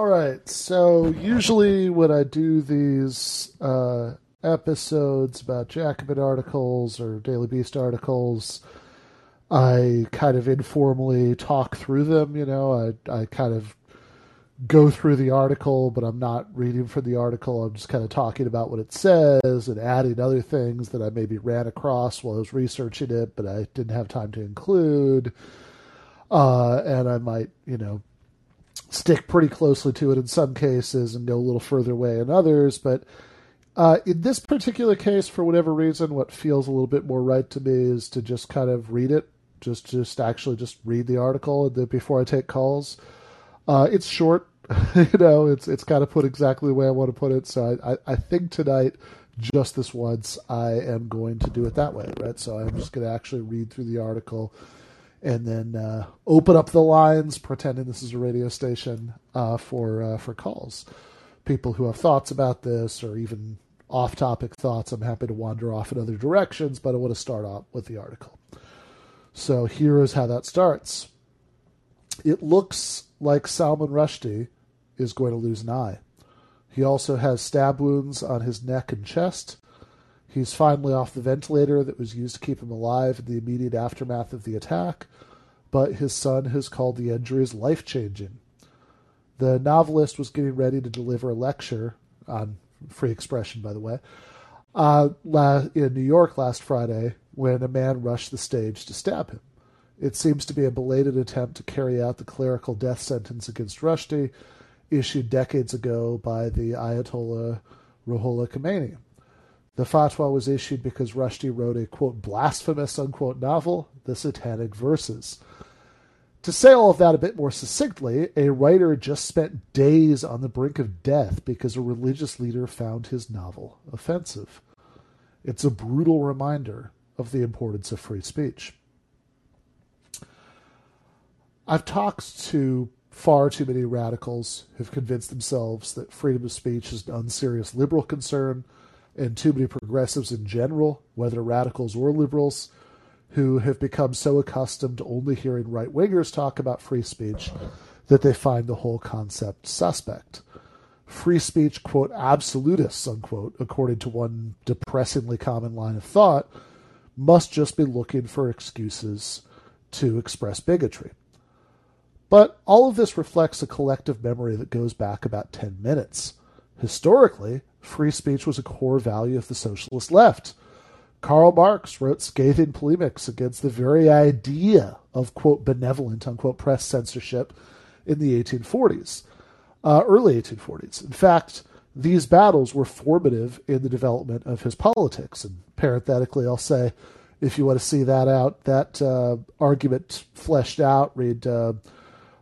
All right. So usually when I do these uh, episodes about Jacobin articles or Daily Beast articles, I kind of informally talk through them. You know, I I kind of go through the article, but I'm not reading from the article. I'm just kind of talking about what it says and adding other things that I maybe ran across while I was researching it, but I didn't have time to include. Uh, and I might, you know, stick pretty closely to it in some cases and go a little further away in others. But uh, in this particular case, for whatever reason, what feels a little bit more right to me is to just kind of read it, just just actually just read the article before I take calls. Uh, it's short, you know. It's it's kind of put exactly the way I want to put it. So I, I, I think tonight, just this once, I am going to do it that way, right? So I'm just going to actually read through the article and then uh, open up the lines, pretending this is a radio station uh, for uh, for calls. People who have thoughts about this, or even off-topic thoughts, I'm happy to wander off in other directions, but I want to start off with the article. So here is how that starts. It looks like Salman Rushdie is going to lose an eye. He also has stab wounds on his neck and chest. He's finally off the ventilator that was used to keep him alive in the immediate aftermath of the attack, but his son has called the injuries life changing. The novelist was getting ready to deliver a lecture on free expression, by the way, uh, in New York last Friday when a man rushed the stage to stab him. It seems to be a belated attempt to carry out the clerical death sentence against Rushdie issued decades ago by the Ayatollah Ruhollah Khomeini. The fatwa was issued because Rushdie wrote a quote blasphemous unquote novel, The Satanic Verses. To say all of that a bit more succinctly, a writer just spent days on the brink of death because a religious leader found his novel offensive. It's a brutal reminder of the importance of free speech. I've talked to far too many radicals who've convinced themselves that freedom of speech is an unserious liberal concern and too many progressives in general, whether radicals or liberals, who have become so accustomed to only hearing right wingers talk about free speech that they find the whole concept suspect. Free speech, quote, absolutists, unquote, according to one depressingly common line of thought, must just be looking for excuses to express bigotry. But all of this reflects a collective memory that goes back about 10 minutes. Historically, free speech was a core value of the socialist left. Karl Marx wrote scathing polemics against the very idea of, quote, benevolent, unquote, press censorship in the 1840s, uh, early 1840s. In fact, these battles were formative in the development of his politics. And parenthetically, I'll say, if you want to see that out, that uh, argument fleshed out, read uh,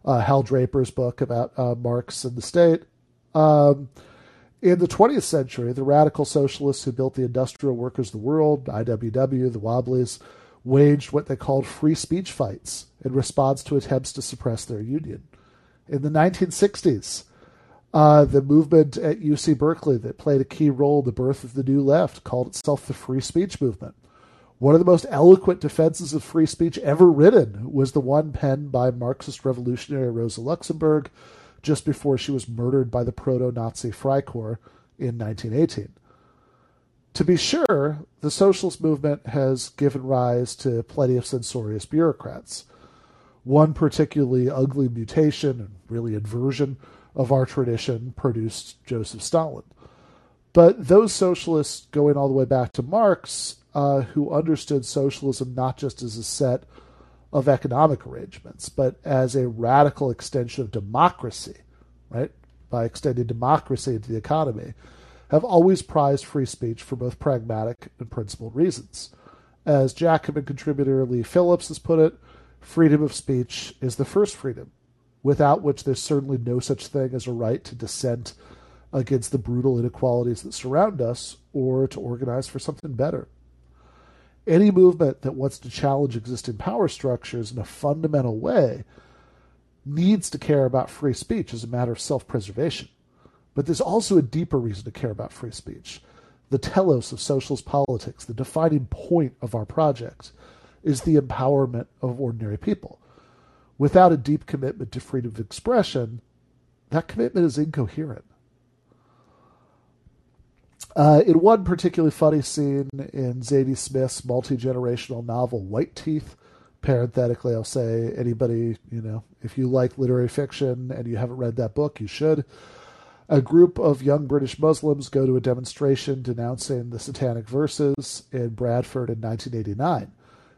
uh Hal Draper's book about uh, Marx and the state. Um, in the 20th century, the radical socialists who built the industrial workers of the world, IWW, the Wobblies, waged what they called free speech fights in response to attempts to suppress their union. In the 1960s, uh, the movement at UC Berkeley that played a key role in the birth of the New Left called itself the Free Speech Movement. One of the most eloquent defenses of free speech ever written was the one penned by Marxist revolutionary Rosa Luxemburg just before she was murdered by the proto Nazi Freikorps in 1918. To be sure, the socialist movement has given rise to plenty of censorious bureaucrats. One particularly ugly mutation and really inversion of our tradition produced Joseph Stalin. But those socialists, going all the way back to Marx, uh, who understood socialism not just as a set of economic arrangements, but as a radical extension of democracy, right? By extending democracy into the economy, have always prized free speech for both pragmatic and principled reasons. As Jacobin contributor Leigh Phillips has put it, freedom of speech is the first freedom, without which there's certainly no such thing as a right to dissent against the brutal inequalities that surround us or to organize for something better. Any movement that wants to challenge existing power structures in a fundamental way needs to care about free speech as a matter of self preservation. But there's also a deeper reason to care about free speech. The telos of socialist politics, the defining point of our project, is the empowerment of ordinary people. Without a deep commitment to freedom of expression, that commitment is incoherent. Uh, in one particularly funny scene in Zadie Smith's multi generational novel White Teeth, parenthetically, I'll say anybody, you know, if you like literary fiction and you haven't read that book, you should. A group of young British Muslims go to a demonstration denouncing the satanic verses in Bradford in 1989,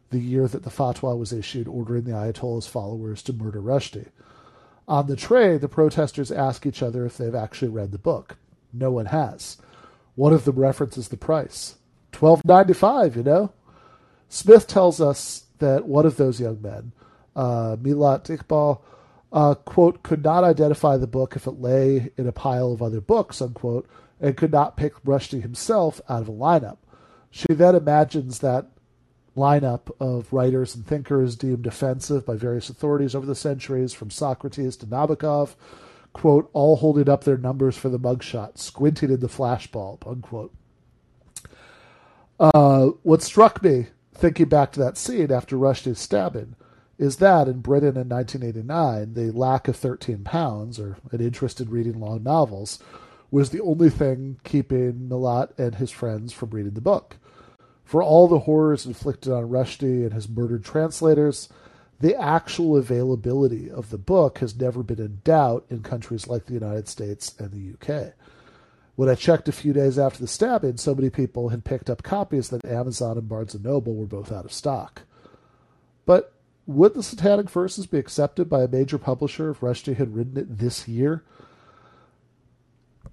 the year that the fatwa was issued ordering the Ayatollah's followers to murder Rushdie. On the train, the protesters ask each other if they've actually read the book. No one has. One of them references the price. Twelve ninety five, you know? Smith tells us that one of those young men, uh, Millat Iqbal, uh, quote, could not identify the book if it lay in a pile of other books, unquote, and could not pick Rushdie himself out of a lineup. She then imagines that lineup of writers and thinkers deemed offensive by various authorities over the centuries, from Socrates to Nabokov, quote, all holding up their numbers for the mugshot, squinting in the flashbulb, unquote. Uh, what struck me, thinking back to that scene after Rushdie's stabbing, is that in Britain in 1989, the lack of 13 pounds, or an interest in reading long novels, was the only thing keeping Millat and his friends from reading the book. For all the horrors inflicted on Rushdie and his murdered translators, the actual availability of the book has never been in doubt in countries like the United States and the UK. When I checked a few days after the stabbing, so many people had picked up copies that Amazon and Barnes and Noble were both out of stock. But would the Satanic Verses be accepted by a major publisher if Rushdie had written it this year?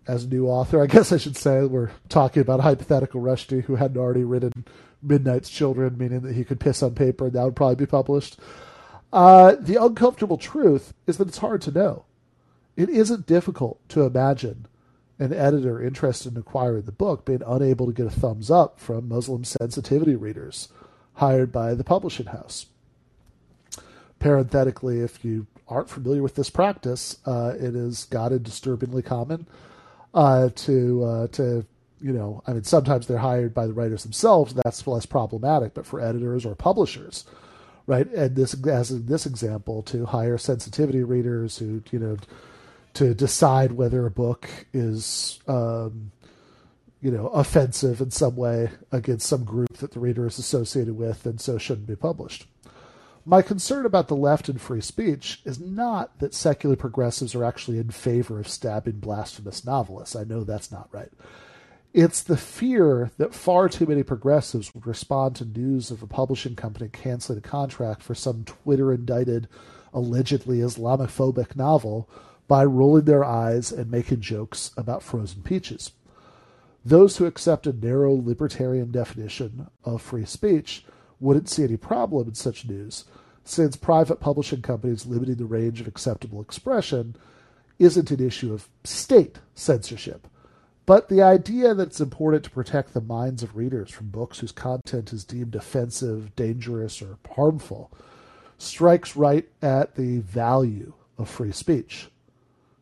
As a new author, I guess I should say we're talking about hypothetical Rushdie who hadn't already written Midnight's Children, meaning that he could piss on paper and that would probably be published. Uh, the uncomfortable truth is that it's hard to know. It isn't difficult to imagine an editor interested in acquiring the book being unable to get a thumbs up from Muslim sensitivity readers hired by the publishing house. Parenthetically, if you aren't familiar with this practice, uh, it has gotten disturbingly common uh, to uh, to you know. I mean, sometimes they're hired by the writers themselves. That's less problematic, but for editors or publishers right? And this, as in this example, to hire sensitivity readers who, you know, to decide whether a book is, um, you know, offensive in some way against some group that the reader is associated with and so shouldn't be published. My concern about the left and free speech is not that secular progressives are actually in favor of stabbing blasphemous novelists. I know that's not right. It's the fear that far too many progressives would respond to news of a publishing company canceling a contract for some Twitter indicted, allegedly Islamophobic novel by rolling their eyes and making jokes about frozen peaches. Those who accept a narrow libertarian definition of free speech wouldn't see any problem in such news, since private publishing companies limiting the range of acceptable expression isn't an issue of state censorship but the idea that it's important to protect the minds of readers from books whose content is deemed offensive, dangerous, or harmful strikes right at the value of free speech.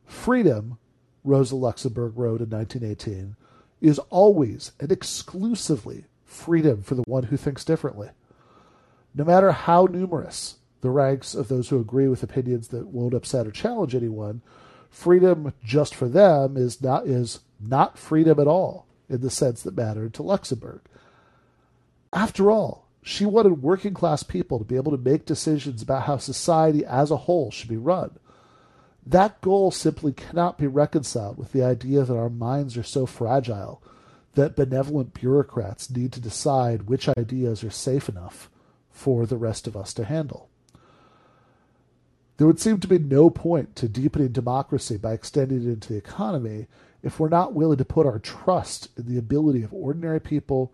Freedom, Rosa Luxemburg wrote in 1918, is always and exclusively freedom for the one who thinks differently. No matter how numerous the ranks of those who agree with opinions that won't upset or challenge anyone, freedom just for them is not is not freedom at all in the sense that mattered to Luxemburg. After all, she wanted working class people to be able to make decisions about how society as a whole should be run. That goal simply cannot be reconciled with the idea that our minds are so fragile that benevolent bureaucrats need to decide which ideas are safe enough for the rest of us to handle. There would seem to be no point to deepening democracy by extending it into the economy if we're not willing to put our trust in the ability of ordinary people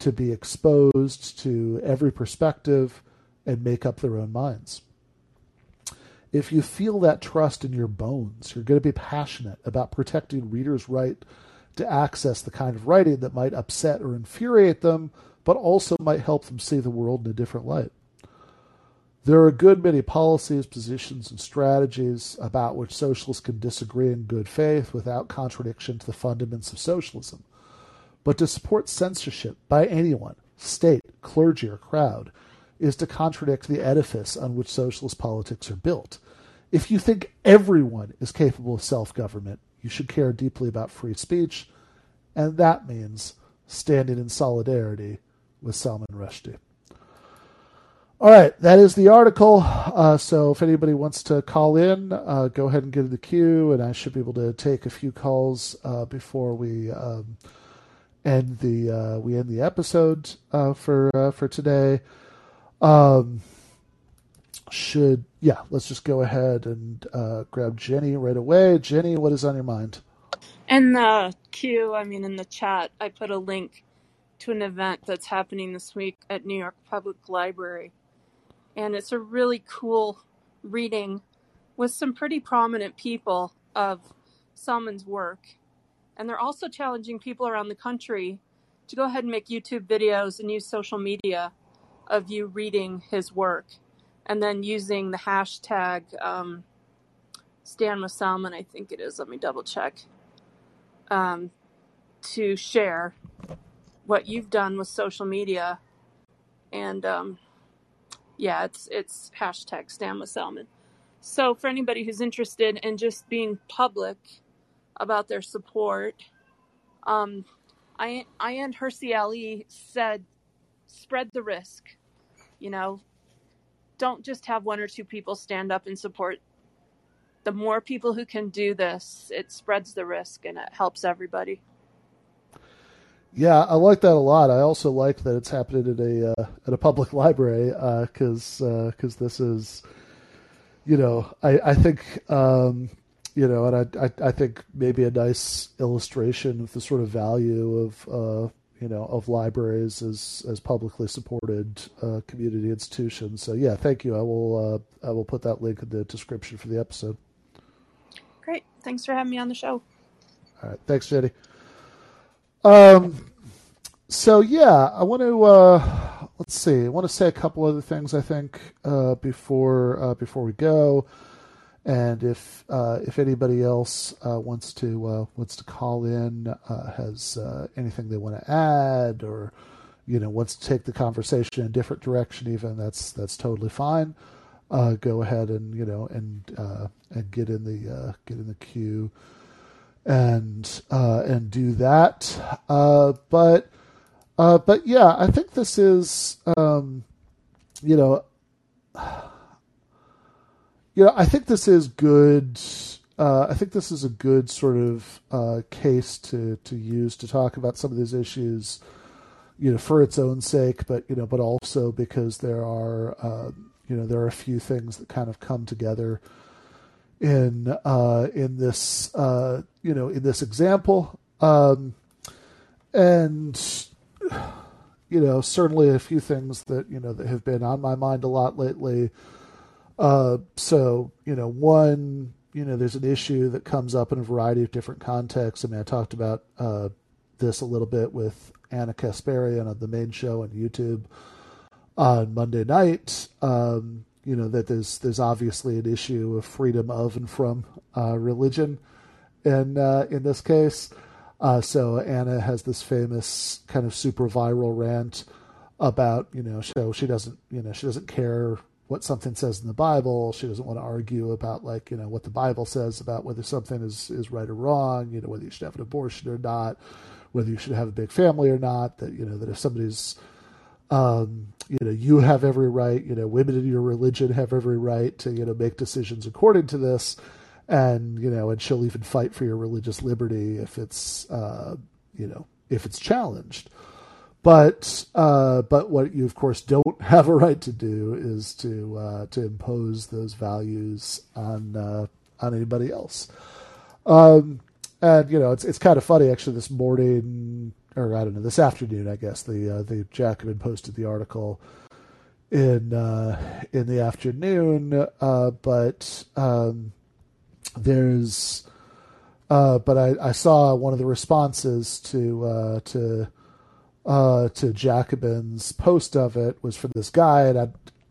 to be exposed to every perspective and make up their own minds. If you feel that trust in your bones, you're going to be passionate about protecting readers' right to access the kind of writing that might upset or infuriate them, but also might help them see the world in a different light. There are a good many policies, positions, and strategies about which socialists can disagree in good faith without contradiction to the fundaments of socialism. But to support censorship by anyone, state, clergy, or crowd, is to contradict the edifice on which socialist politics are built. if you think everyone is capable of self government, you should care deeply about free speech, and that means standing in solidarity with Salman Rushdie. All right, that is the article. Uh, so if anybody wants to call in, uh, go ahead and get in the queue, and I should be able to take a few calls uh, before we um, end the uh, we end the episode uh, for uh, for today. Um, should yeah, let's just go ahead and grab Jenny right away. Jenny, what is on your mind? In the queue, I mean in the chat, I put a link to an event that's happening this week at New York Public Library and it's a really cool reading with some pretty prominent people of Salman's work. And they're also challenging people around the country to go ahead and make YouTube videos and use social media of you reading his work and then using the hashtag um, Stand with Salman, I think it is. Let me double check. Um, to share what you've done with social media and um, yeah, it's it's hashtag Stand with Salman. So for anybody who's interested in just being public about their support, um, I and Hirsi Ali said, spread the risk. You know, don't just have one or two people stand up and support. The more people who can do this, it spreads the risk and it helps everybody. Yeah, I like that a lot. I also like that it's happening at a uh, at a public library because uh, because uh, this is, you know, I I think um, you know, and I, I, I think maybe a nice illustration of the sort of value of uh, you know of libraries as as publicly supported uh, community institutions. So yeah, thank you. I will uh, I will put that link in the description for the episode. Great, thanks for having me on the show. All right, thanks, Jenny. Um, so yeah, I want to uh, let's see. I want to say a couple other things. I think uh, before uh, before we go, and if uh, if anybody else uh, wants to uh, wants to call in, has anything they want to add, or you know wants to take the conversation in a different direction, even that's that's totally fine. go ahead and you know and and get in the get in the queue and uh, and do that. Uh, but uh, but yeah, I think this is um, you know you know I think this is good. Uh, I think this is a good sort of uh, case to to use to talk about some of these issues. You know, for its own sake, but you know, but also because there are uh, you know there are a few things that kind of come together in uh, in this uh, you know in this example, um, and you know certainly a few things that you know that have been on my mind a lot lately. Uh, so you know one you know there's an issue that comes up in a variety of different contexts. I mean I talked about uh, this a little bit with Ana Kasparian on the main show on YouTube on Monday night. Um, you know that there's there's obviously an issue of freedom of and from uh, religion, in uh, in this case. Uh, so Ana has this famous kind of super viral rant about you know so she doesn't you know she doesn't care what something says in the Bible. She doesn't want to argue about like you know what the Bible says about whether something is is right or wrong. You know whether you should have an abortion or not, whether you should have a big family or not. That you know that if somebody's um, you know, you have every right, you know, women in your religion have every right to, you know, make decisions according to this. And, you know, and she'll even fight for your religious liberty if it's, uh, you know, if it's challenged. But, uh, but what you, of course, don't have a right to do is to, uh, to impose those values on, uh, on anybody else. Um, and, you know, it's, it's kind of funny, actually, this morning, or I don't know, this afternoon, I guess the uh, the Jacobin posted the article in uh, in the afternoon, uh, but um, there's uh, but I, I saw one of the responses to uh, to uh, to Jacobin's post of it was from this guy, and I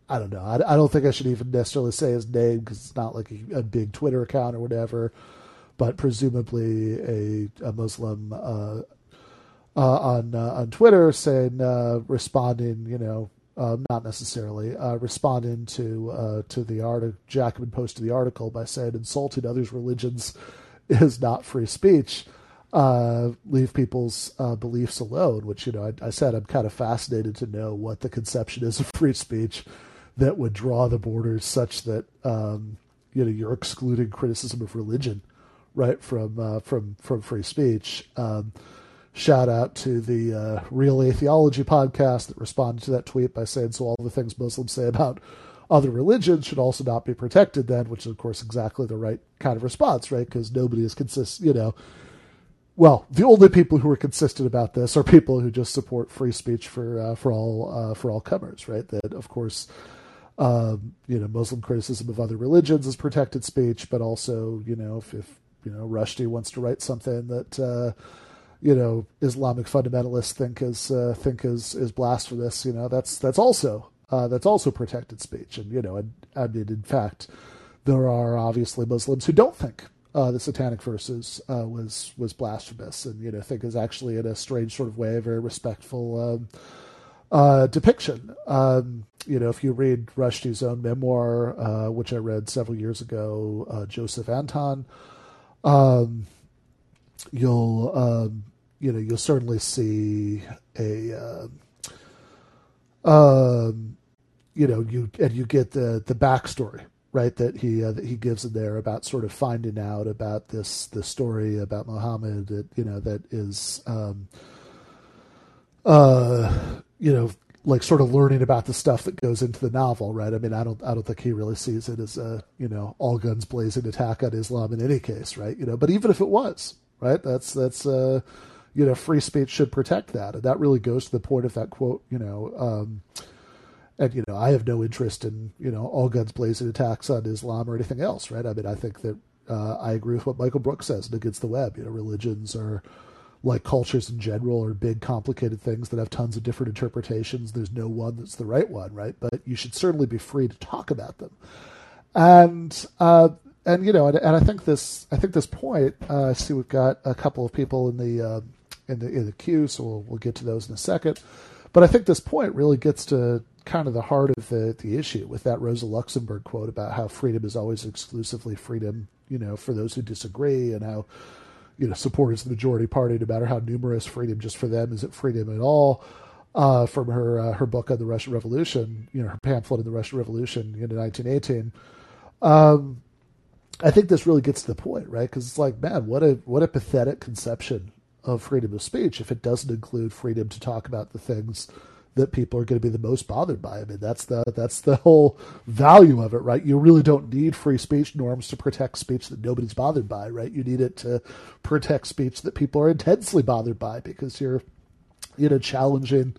I don't know, I, I don't think I should even necessarily say his name because it's not like a, a, big Twitter account or whatever, but presumably a a Muslim uh, uh, on uh, on Twitter saying uh, responding, you know, uh, not necessarily, responding to to the article. Jacobin posted the article by saying insulting others' religions is not free speech. Uh, leave people's uh, beliefs alone. Which you know, I, I, said I'm kind of fascinated to know what the conception is of free speech that would draw the borders such that um, you know you're excluding criticism of religion, right, from uh, from from free speech. Um, shout out to the uh, Real Atheology podcast that responded to that tweet by saying, "So all the things Muslims say about other religions should also not be protected." Then, which is of course exactly the right kind of response, right? Because nobody is consistent, you know. Well, the only people who are consistent about this are people who just support free speech for uh, for all uh, for all comers, right? That of course, um, you know, Muslim criticism of other religions is protected speech, but also, you know, if, if you know Rushdie wants to write something that uh, you know Islamic fundamentalists think is uh, think is is blasphemous. You know that's that's also uh, that's also protected speech. And you know, and, I mean, in fact, there are obviously Muslims who don't think uh, the Satanic Verses uh, was was blasphemous, and you know think is actually in a strange sort of way a very respectful um, uh, depiction. Um, you know, if you read Rushdie's own memoir, uh, which I read several years ago, Joseph Anton. Um, you'll um, you know you'll certainly see a uh, um, you know you and you get the the backstory right that he uh, that he gives in there about sort of finding out about this the story about Muhammad that you know that is um, uh, you know like sort of learning about the stuff that goes into the novel, right? I mean, I don't, I don't think he really sees it as a, you know, all guns blazing attack on Islam in any case, right? You know, but even if it was, right? That's that's uh, you know, free speech should protect that, and that really goes to the point of that quote. You know, um, and you know, I have no interest in you know all guns blazing attacks on Islam or anything else, right? I mean, I think that uh, I agree with what Michael Brooks says in Against the Web. You know, religions are like cultures in general are big complicated things that have tons of different interpretations there's no one that's the right one right but you should certainly be free to talk about them and uh, and you know, and, and I think this, I think this point. Uh, I see we've got a couple of people in the uh, in the in the queue, so we'll, we'll get to those in a second. But I think this point really gets to kind of the heart of the the issue with that Rosa Luxemburg quote about how freedom is always exclusively freedom, you know, for those who disagree, and how you know supporters of the majority party, no matter how numerous, freedom just for them isn't freedom at all. Uh, from her uh, her book on the Russian Revolution, you know, her pamphlet on the Russian Revolution in 1918. Um, I think this really gets to the point, right? Because it's like, man, what a what a pathetic conception of freedom of speech if it doesn't include freedom to talk about the things that people are going to be the most bothered by. I mean, that's the that's the whole value of it, right? You really don't need free speech norms to protect speech that nobody's bothered by, right? You need it to protect speech that people are intensely bothered by because you're, you know, challenging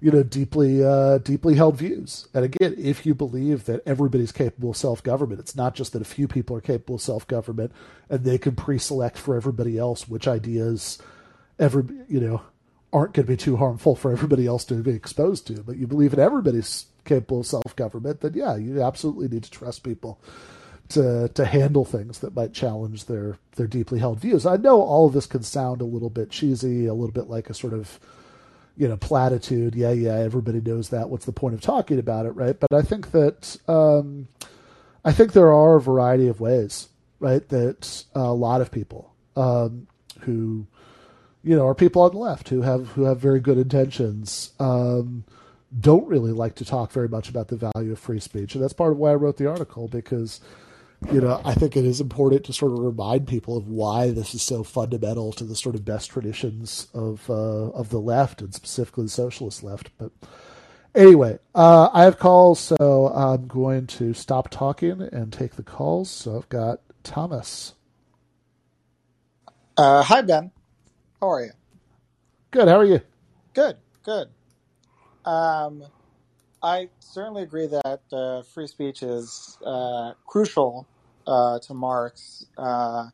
you know, deeply uh, deeply held views. And again, if you believe that everybody's capable of self government, it's not just that a few people are capable of self government and they can pre-select for everybody else which ideas every you know aren't going to be too harmful for everybody else to be exposed to. But you believe in everybody's capable of self government, then yeah, you absolutely need to trust people to to handle things that might challenge their their deeply held views. I know all of this can sound a little bit cheesy, a little bit like a sort of you know, platitude. Yeah, yeah, everybody knows that. What's the point of talking about it, right? But I think that um, I think there are a variety of ways, right, that a lot of people um, who, you know, are people on the left who have who have very good intentions. Um, don't really like to talk very much about the value of free speech, and that's part of why I wrote the article because you know, I think it is important to sort of remind people of why this is so fundamental to the sort of best traditions of uh, of the left and specifically the socialist left. But anyway, uh, I have calls, so I'm going to stop talking and take the calls. So I've got Thomas. Uh, hi Ben, how are you? Good. How are you? Good. Good. Um, I certainly agree that uh, free speech is uh, crucial uh, to Marx. Uh,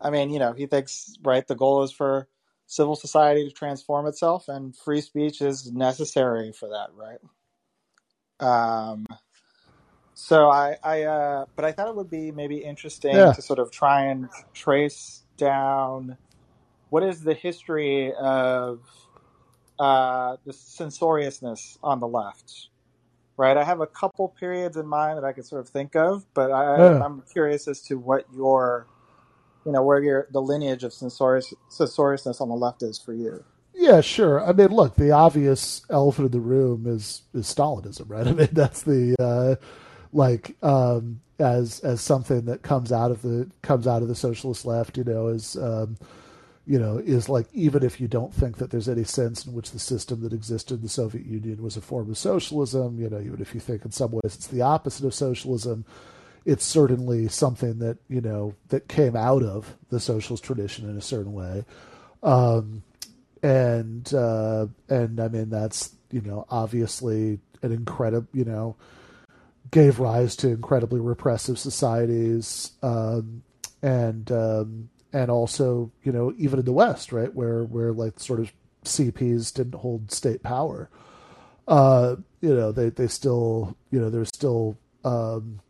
I mean, you know, he thinks right the goal is for civil society to transform itself, and free speech is necessary for that, right? Um, so I, I, uh, but I thought it would be maybe interesting Yeah. to sort of try and trace down what is the history of uh, the censoriousness on the left right? I have a couple periods in mind that I could sort of think of, but I, Yeah. I'm curious as to what your, you know, where your the lineage of censorious, censoriousness on the left is for you. Yeah, sure. I mean, look, the obvious elephant in the room is is Stalinism, right? I mean, that's the uh, like um, as as something that comes out of the comes out of the socialist left, you know, is um, you know is like even if you don't think that there's any sense in which the system that existed in the Soviet Union was a form of socialism, you know, even if you think in some ways it's the opposite of socialism, it's certainly something that you know that came out of the socialist tradition in a certain way. Um, and uh, and I mean that's you know obviously an incredible you know gave rise to incredibly repressive societies um, and um, and also you know even in the West right where where like sort of CPs didn't hold state power uh, you know they they still you know there's still um,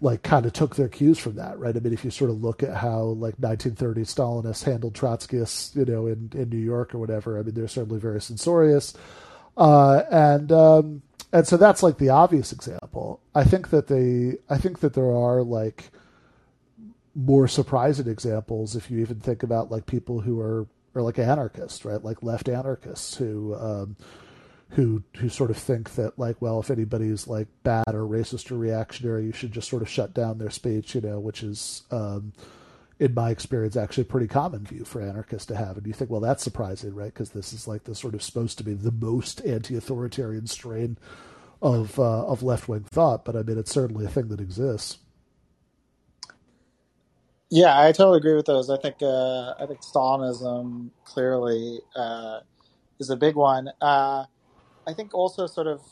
like kind of took their cues from that, right? I mean, if you sort of look at how like 1930 Stalinists handled Trotskyists, you know, in, in New York or whatever, I mean, they're certainly very censorious, uh, and um, and so that's like the obvious example. I think that they, I think that there are like more surprising examples if you even think about like people who are are like anarchists, right? Like left anarchists who. Um, who who sort of think that like well if anybody's like bad or racist or reactionary you should just sort of shut down their speech you know which is um, in my experience actually a pretty common view for anarchists to have and you think well that's surprising right because this is like the sort of supposed to be the most anti-authoritarian strain of uh, of left-wing thought but i mean it's certainly a thing that exists Yeah, I totally agree with those. I think uh, I think Stalinism clearly uh, is a big one. Uh, I think also sort of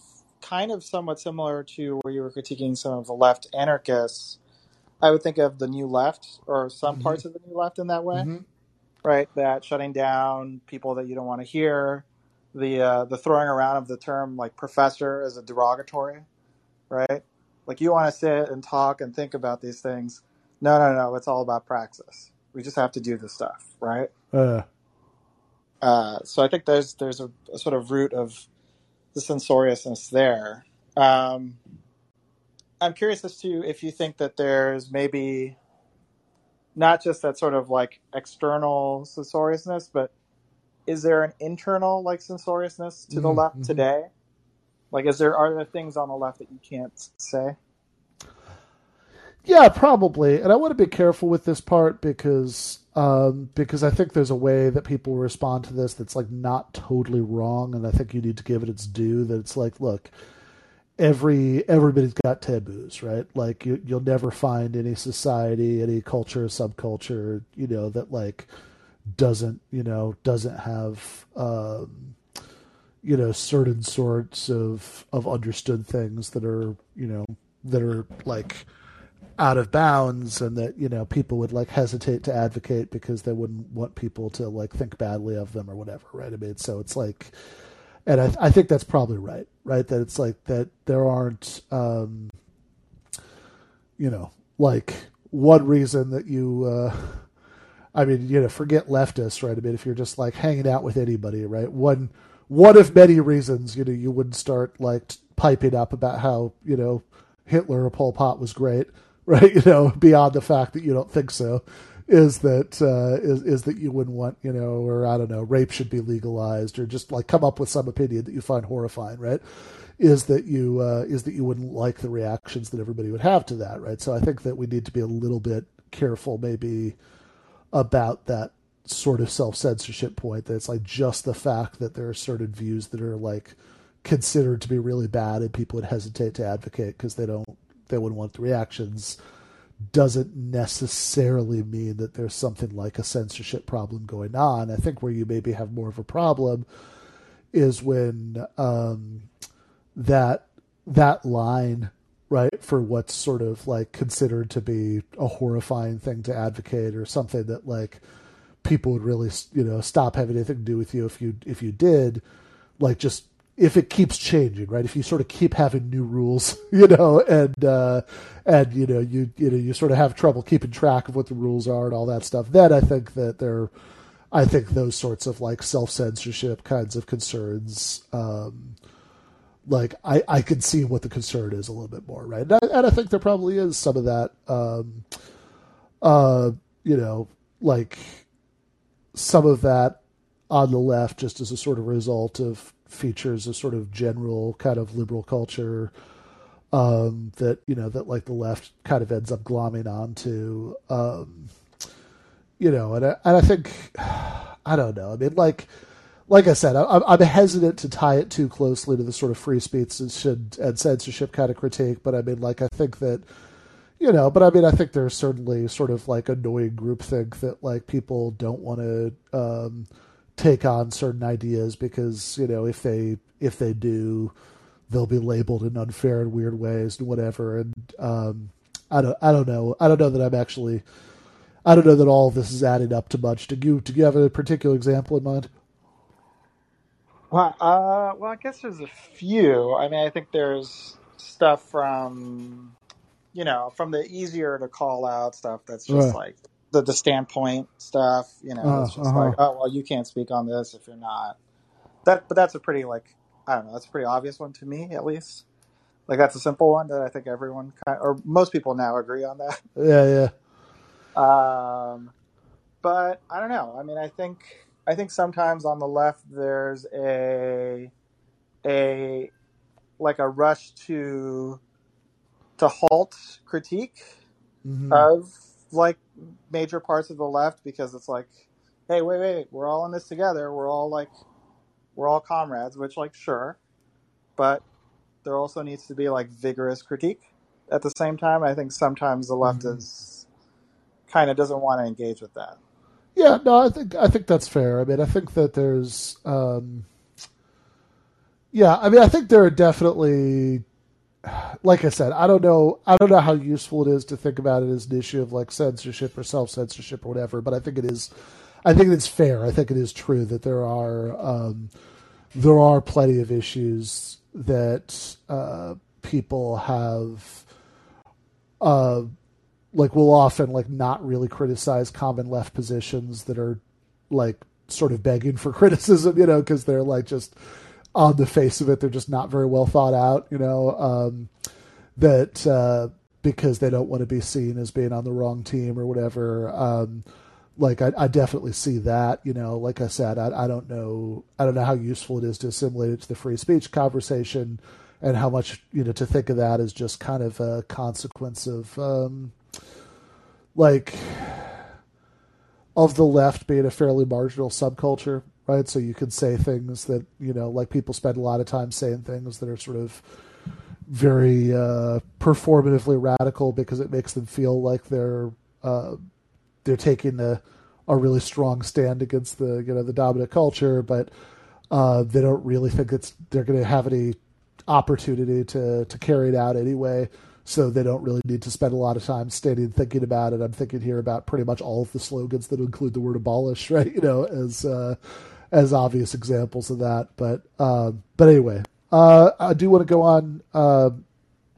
kind of somewhat similar to where you were critiquing some of the left anarchists. I would think of the new left or some mm-hmm. parts of the new left in that way, mm-hmm. right? That shutting down people that you don't want to hear, the uh, the throwing around of the term like professor as a derogatory, right? Like you want to sit and talk and think about these things. No, no, no. It's all about praxis. We just have to do the stuff, right? uh, Uh, so I think there's there's a, a sort of root of the censoriousness there. Um, I'm curious as to if you think that there's maybe not just that sort of like external censoriousness, but is there an internal like censoriousness to the mm-hmm. left today? Like, is there are there things on the left that you can't say? Yeah, probably. And I want to be careful with this part because um, because I think there's a way that people respond to this that's like not totally wrong, and I think you need to give it its due. That it's like, look, every everybody's got taboos, right? Like you, you'll never find any society, any culture, subculture, you know, that like doesn't you know doesn't have um, you know certain sorts of of understood things that are you know that are like out of bounds and that you know people would like hesitate to advocate because they wouldn't want people to like think badly of them or whatever right? I mean so it's like and i, I think that's probably right right? That it's like that there aren't um you know like one reason that you uh i mean you know forget leftists right? I mean if you're just like hanging out with anybody right? One one of many reasons you know you wouldn't start like piping up about how you know hitler or pol pot was great right? You know, beyond the fact that you don't think so, is that uh, is is that you wouldn't want, you know, or I don't know, rape should be legalized, or just like come up with some opinion that you find horrifying, right? Is that you uh, is that you wouldn't like the reactions that everybody would have to that, right? So I think that we need to be a little bit careful, maybe, about that sort of self censorship point. That it's like just the fact that there are certain views that are like considered to be really bad, and people would hesitate to advocate because they don't they wouldn't want the reactions doesn't necessarily mean that there's something like a censorship problem going on. I think where you maybe have more of a problem is when um, that that line right for what's sort of like considered to be a horrifying thing to advocate or something that like people would really you know stop having anything to do with you if you if you did like just if it keeps changing, right? If you sort of keep having new rules, you know, and uh, and you know you you know you sort of have trouble keeping track of what the rules are and all that stuff, then I think that there, I think those sorts of like self censorship kinds of concerns, um, like I, I can see what the concern is a little bit more, right? And I, and I think there probably is some of that, um, uh, you know, like some of that on the left, just as a sort of result of features a sort of general kind of liberal culture um, that you know that like the left kind of ends up glomming onto, um, you know, and I, and I think I don't know. I mean, like like I said, I, I'm hesitant to tie it too closely to the sort of free speech and censorship kind of critique, but I mean, like I think that you know, but I mean, I think there's certainly sort of like annoying groupthink that like people don't want to um, take on certain ideas because you know if they if they do, they'll be labeled in unfair and weird ways and whatever. And um, I don't I don't know I don't know that I'm actually I don't know that all of this is adding up to much. Do you do you have a particular example in mind? Well, uh, well, I guess there's a few. I mean, I think there's stuff from, you know, from the easier to call out stuff that's just Right. like the the standpoint stuff. You know, Uh, it's just uh-huh. like, oh well, you can't speak on this if you're not that. But that's a pretty like I don't know. That's a pretty obvious one to me, at least. Like that's a simple one that I think everyone kind or most people now agree on that. Yeah, yeah. Um, but I don't know. I mean, I think I think sometimes on the left there's a a like a rush to to halt critique hmm of like major parts of the left because it's like, hey, wait, wait, we're all in this together. We're all like we're all comrades, which like sure, but there also needs to be like vigorous critique at the same time. I think sometimes the left hmm is kind of doesn't want to engage with that. Yeah, no, I think I think that's fair. I mean, I think that there's, um, yeah, I mean, I think there are definitely, like I said, I don't know, I don't know how useful it is to think about it as an issue of like censorship or self censorship or whatever. But I think it is, I think it's fair. I think it is true that there are, um, there are plenty of issues that uh, people have. Uh, like will often like not really criticize common left positions that are like sort of begging for criticism, you know, because they're like just on the face of it, they're just not very well thought out, you know, um, that uh, because they don't want to be seen as being on the wrong team or whatever. Um, like I, I definitely see that, you know, like I said, I, I don't know, I don't know how useful it is to assimilate it to the free speech conversation and how much, you know, to think of that as just kind of a consequence of, um, like of the left being a fairly marginal subculture, right? So you can say things that you know, like people spend a lot of time saying things that are sort of very uh, performatively radical because it makes them feel like they're uh, they're taking a a really strong stand against the you know the dominant culture, but uh, they don't really think it's they're going to have any opportunity to to carry it out anyway. So they don't really need to spend a lot of time standing and thinking about it. I'm thinking here about pretty much all of the slogans that include the word abolish, right? You know, as uh, as obvious examples of that. But um, but anyway, uh, I do want to go on. Uh,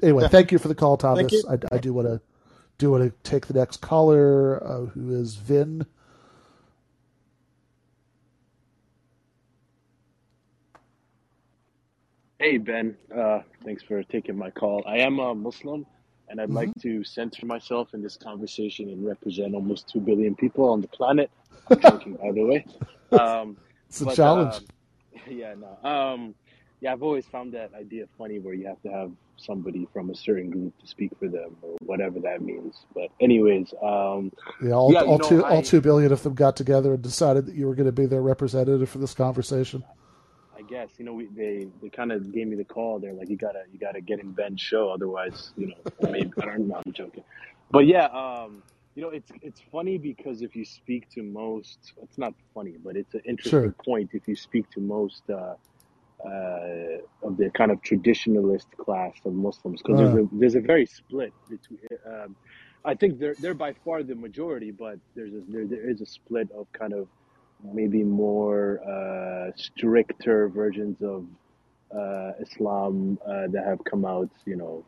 anyway, Yeah. thank you for the call, Thomas. I, I do want to do want to take the next caller, uh, who is Vin. Hey Ben, uh, thanks for taking my call. I am a Muslim, and I'd hmm like to center myself in this conversation and represent almost two billion people on the planet. I'm joking, by the way. Um, It's a but challenge. um, yeah, no, um, yeah, I've always found that idea funny, where you have to have somebody from a certain group to speak for them, or whatever that means. But anyways, um, Yeah, all, yeah, all know, two all I two billion of them got together and decided that you were going to be their representative for this conversation. I guess you know we, they they kind of gave me the call. They're like, you gotta you gotta get in Ben's show, otherwise you know maybe I don't know. I'm joking, but yeah, um, you know it's it's funny because if you speak to most, it's not funny, but it's an interesting Sure. point. If you speak to most uh, uh, of the kind of traditionalist class of Muslims, because there's Uh, a there's a very split between. Um, I think they're they're by far the majority, but there's a, there there is a split of kind of maybe more uh, stricter versions of uh, Islam uh, that have come out, you know,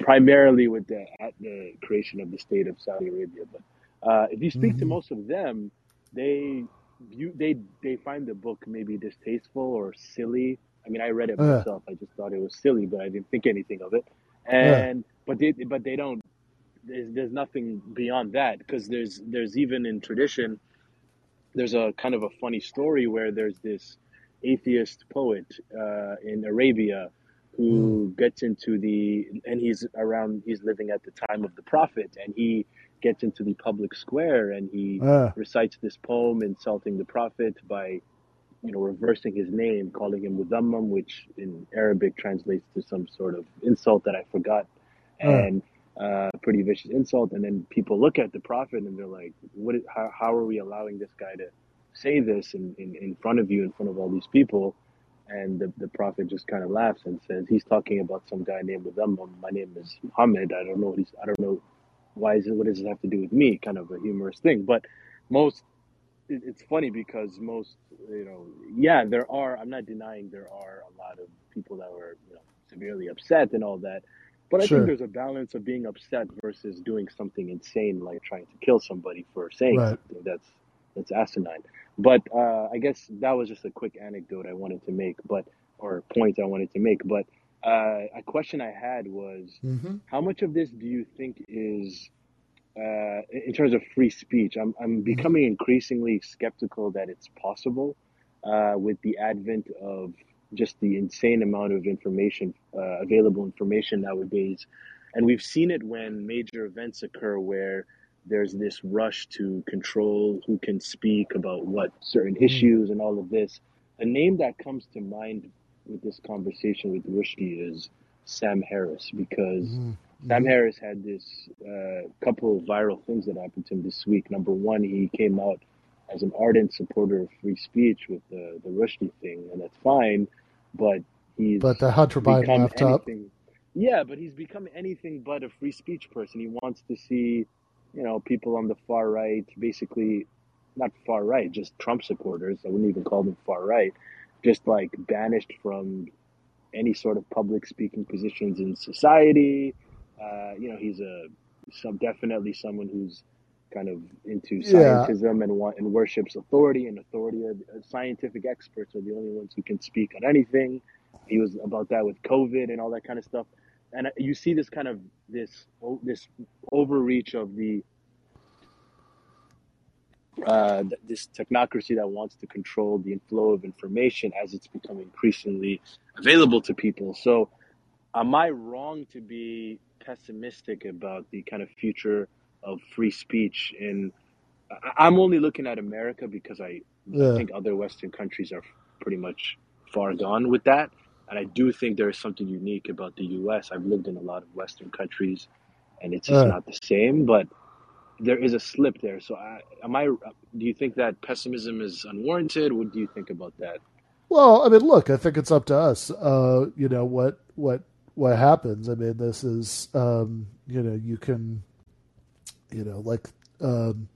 primarily with the at the creation of the state of Saudi Arabia. But uh, if you speak to hmm most of them, they view they they find the book maybe distasteful or silly I mean, I read it Yeah. myself. I just thought it was silly, but I didn't think anything of it. And but they but they don't. There's, there's nothing beyond that because there's there's even in tradition there's a kind of a funny story where there's this atheist poet uh, in Arabia who gets into the and he's around he's living at the time of the prophet and he gets into the public square and he Uh, recites this poem insulting the prophet by you know reversing his name calling him mudammam which in arabic translates to some sort of insult that i forgot. Uh, and uh, pretty vicious insult. And then people look at the prophet and they're like what is, how, how are we allowing this guy to say this in, in, in front of you in front of all these people and the, the prophet just kind of laughs and says he's talking about some guy named mudammam my name is muhammad i don't know what he's i don't know why is it what does it have to do with me? Kind of a humorous thing. But most it, it's funny because most you know yeah there are i'm not denying there are a lot of people that were you know severely upset and all that. But i think there's a balance of being upset versus doing something insane like trying to kill somebody for saying Right. something that's that's asinine but uh, i guess that was just a quick anecdote i wanted to make but or point i wanted to make but uh, a question i had was hmm how much of this do you think is uh, in terms of free speech? I'm, I'm hmm becoming increasingly skeptical that it's possible uh, with the advent of just the insane amount of information, uh, available information nowadays. And we've seen it when major events occur where there's this rush to control who can speak about what certain hmm issues and all of this. A name that comes to mind with this conversation with Rushdie is Sam Harris because hmm Sam Harris had this uh, couple of viral things that happened to him this week. Number one, he came out as an ardent supporter of free speech with the the Rushdie thing, and that's fine. But he's But the Hunter Biden laptop. anything. Yeah, but he's become anything but a free speech person. He wants to see, you know, people on the far right, basically, not far right, just Trump supporters. I wouldn't even call them far right, just like banished from any sort of public speaking positions in society. Uh, you know, he's a some definitely someone who's kind of into Yeah. scientism and wa- and worships authority and authority. Are, scientific experts are the only ones who can speak on anything. He was about that with COVID and all that kind of stuff. And you see this kind of this this overreach of the uh, this technocracy that wants to control the inflow of information as it's become increasingly available to people. So, am I wrong to be pessimistic about the kind of future of free speech? And I'm only looking at America because I Yeah. think other Western countries are pretty much far gone with that. And I do think there is something unique about the U.S. I've lived in a lot of Western countries, and it's just Uh, not the same. But there is a slip there. So, I, am I? Do you think that pessimism is unwarranted? What do you think about that? well, I mean, look, I think it's up to us. Uh, you know what what what happens. I mean, this is um, you know you can you know like um,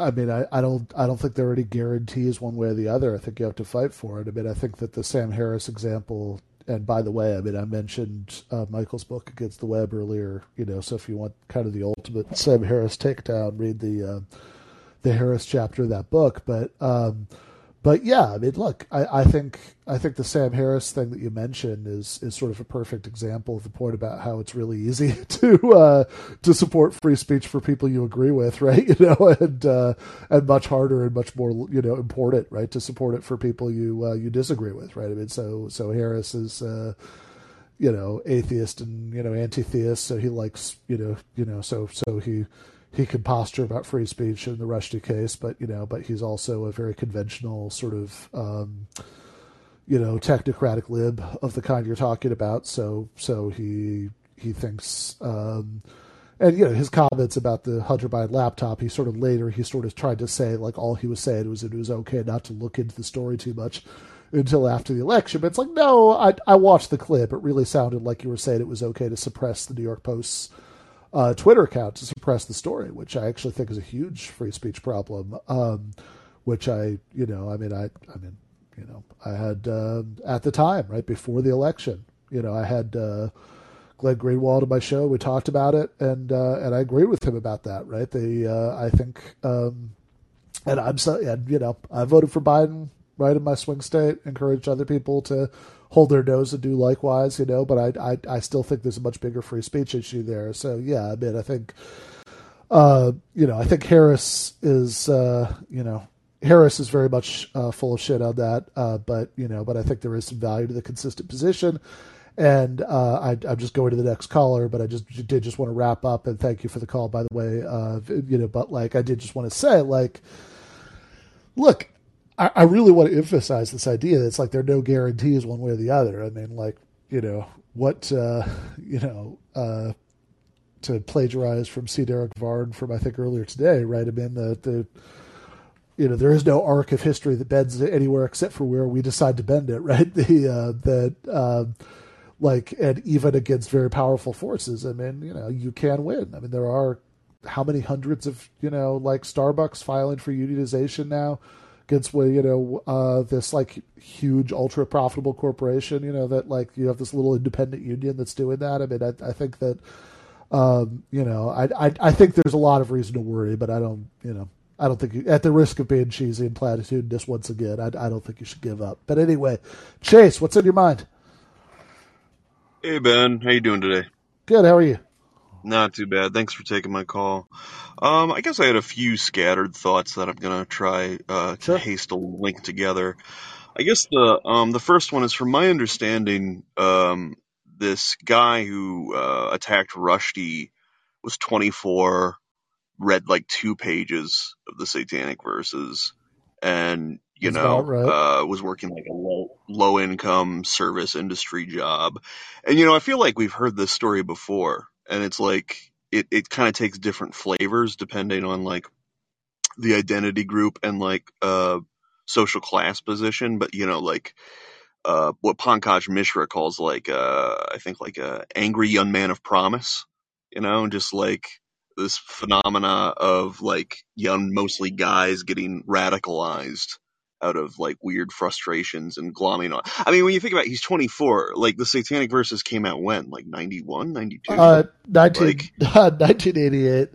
I mean, I, I don't I don't think there are any guarantees one way or the other. I think you have to fight for it. I mean, I think that the Sam Harris example. And by the way, I mean I mentioned uh, Michael's book Against the Web earlier. You know, so if you want kind of the ultimate Sam Harris takedown, read the uh, the Harris chapter of that book. But um, but yeah, I mean, look, I, I think I think the Sam Harris thing that you mentioned is is sort of a perfect example of the point about how it's really easy to uh, to support free speech for people you agree with, right? You know, and uh, and much harder and much more you know important, right, to support it for people you uh, you disagree with, right? I mean, so so Harris is. Uh, you know, atheist and you know anti-theist, so he likes you know you know so so he he can posture about free speech in the Rushdie case, but you know, but he's also a very conventional sort of um, you know technocratic lib of the kind you're talking about. So so he he thinks. Um, and you know his comments about the Hunter Biden laptop. He sort of later he sort of tried to say like all he was saying was it was okay not to look into the story too much until after the election. But it's like no, I I watched the clip. It really sounded like you were saying it was okay to suppress the New York Post's uh, Twitter account to suppress the story, which I actually think is a huge free speech problem. Um, which I, you know, I mean, I, I mean, you know, I had um at the time, right before the election, you know, I had uh, Glenn Greenwald on my show. We talked about it, and uh, and I agreed with him about that. Right? They, uh, I think, um, and I'm so, and you know, I voted for Biden right in my swing state, encouraged other people to hold their nose and do likewise, you know. But I, I, I still think there's a much bigger free speech issue there. So yeah, I mean, I think, uh, you know, I think Harris is, uh, you know, Harris is very much uh, full of shit on that. Uh, but you know, but I think there is some value to the consistent position. And uh, I, am just going to the next caller, but I just did just want to wrap up and thank you for the call, by the way. Uh, you know, but like I did just want to say, like, look, I, really want to emphasize this idea. It's like there are no guarantees one way or the other. I mean, like, you know, what, uh, you know, uh, to plagiarize from C. Derek Varn from I think earlier today, right? I mean, the, the you know, there is no arc of history that bends anywhere except for where we decide to bend it, right? The uh, that um, like and even against very powerful forces, I mean, you know, you can win. I mean, there are how many hundreds of you know like Starbucks filing for unionization now against you know uh, this like huge ultra profitable corporation you know that like you have this little independent union that's doing that. I mean i, I think that um, you know I, I, I think there's a lot of reason to worry but i don't you know i don't think you, at the risk of being cheesy and platitudinous once again I, I don't think you should give up. But anyway chase what's in your mind? Hey ben. How you doing today? Good. How are you not too bad. Thanks for taking my call. Um, I guess I had a few scattered thoughts that I'm gonna try uh, to Sure. hastily link together. I guess the um, the first one is from my understanding, um, this guy who uh, attacked Rushdie was 24, read like two pages of the Satanic Verses, and you That's know right. uh, was working like a low low income service industry job. And you know, I feel like we've heard this story before, and it's like it it kind of takes different flavors depending on like the identity group and like uh social class position. But you know, like uh what Pankaj Mishra calls like uh I think like a angry young man of promise, you know, just like this phenomena of like young mostly guys getting radicalized out of like weird frustrations and glomming on. I mean, when you think about it, he's 24. Like the Satanic Verses came out when? Like 91, 92? Uh, 19, Like 1988.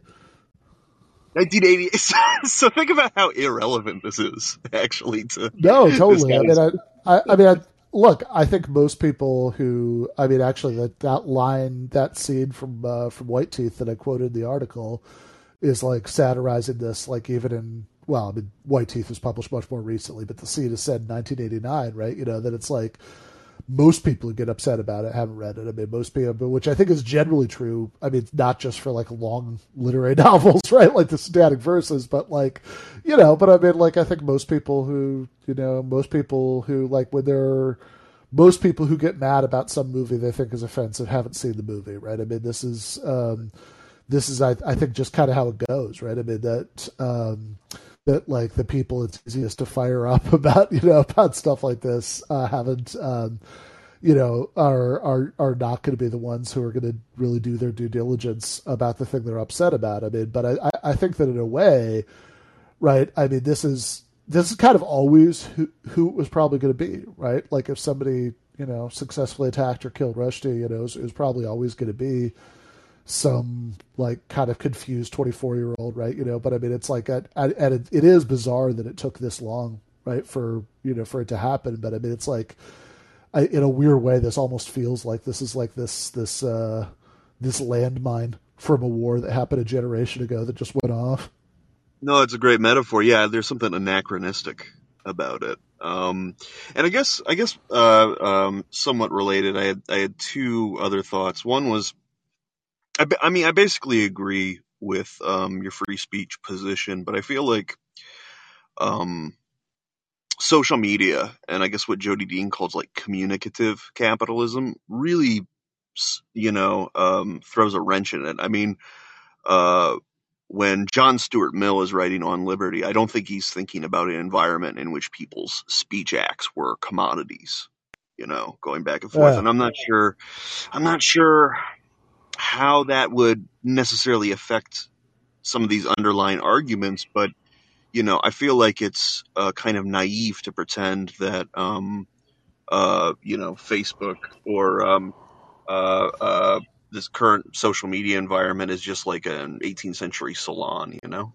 1980. so think about how irrelevant this is, actually, to No, totally. I mean. I, I, I mean, I, look, I think most people who, I mean, actually, that that line, that scene from uh, from White Teeth that I quoted in the article, is like satirizing this, like even in, well, I mean, White Teeth was published much more recently, but the scene is said in 1989, right? You know that it's like most people who get upset about it haven't read it. I mean, most people, which I think is generally true. I mean, not just for like long literary novels, right? Like the Satanic Verses, but like, you know, but I mean, like, I think most people who, you know, most people who like when they're, most people who get mad about some movie they think is offensive haven't seen the movie, right? I mean, this is, um, this is, I, I think, just kind of how it goes, right? I mean, that, um, that like the people it's easiest to fire up about you know about stuff like this uh, haven't um, you know are are are not going to be the ones who are going to really do their due diligence about the thing they're upset about. I mean, but I I think that in a way, right? I mean, this is this is kind of always who who it was probably going to be, right? Like if somebody you know successfully attacked or killed Rushdie, you know, it was, it was probably always going to be some like kind of confused 24 year old right you know but i mean it's like it, it is bizarre that it took this long right for you know for it to happen but i mean it's like I, in a weird way this almost feels like this is like this this uh this landmine from a war that happened a generation ago that just went off No, it's a great metaphor. Yeah, there's something anachronistic about it. Um, and I guess, I guess, uh, um, somewhat related. I had, I had two other thoughts. One was, I, I mean, I basically agree with um, your free speech position, but I feel like um, social media and I guess what Jodi Dean calls like communicative capitalism really, you know, um, throws a wrench in it. I mean, uh, when John Stuart Mill is writing on liberty, I don't think he's thinking about an environment in which people's speech acts were commodities, you know, going back and forth. yeah And I'm not sure, I'm not sure how that would necessarily affect some of these underlying arguments, but you know, I feel like it's uh, kind of naive to pretend that, um, uh, you know, Facebook or um, uh, uh, this current social media environment is just like an 18th century salon, you know?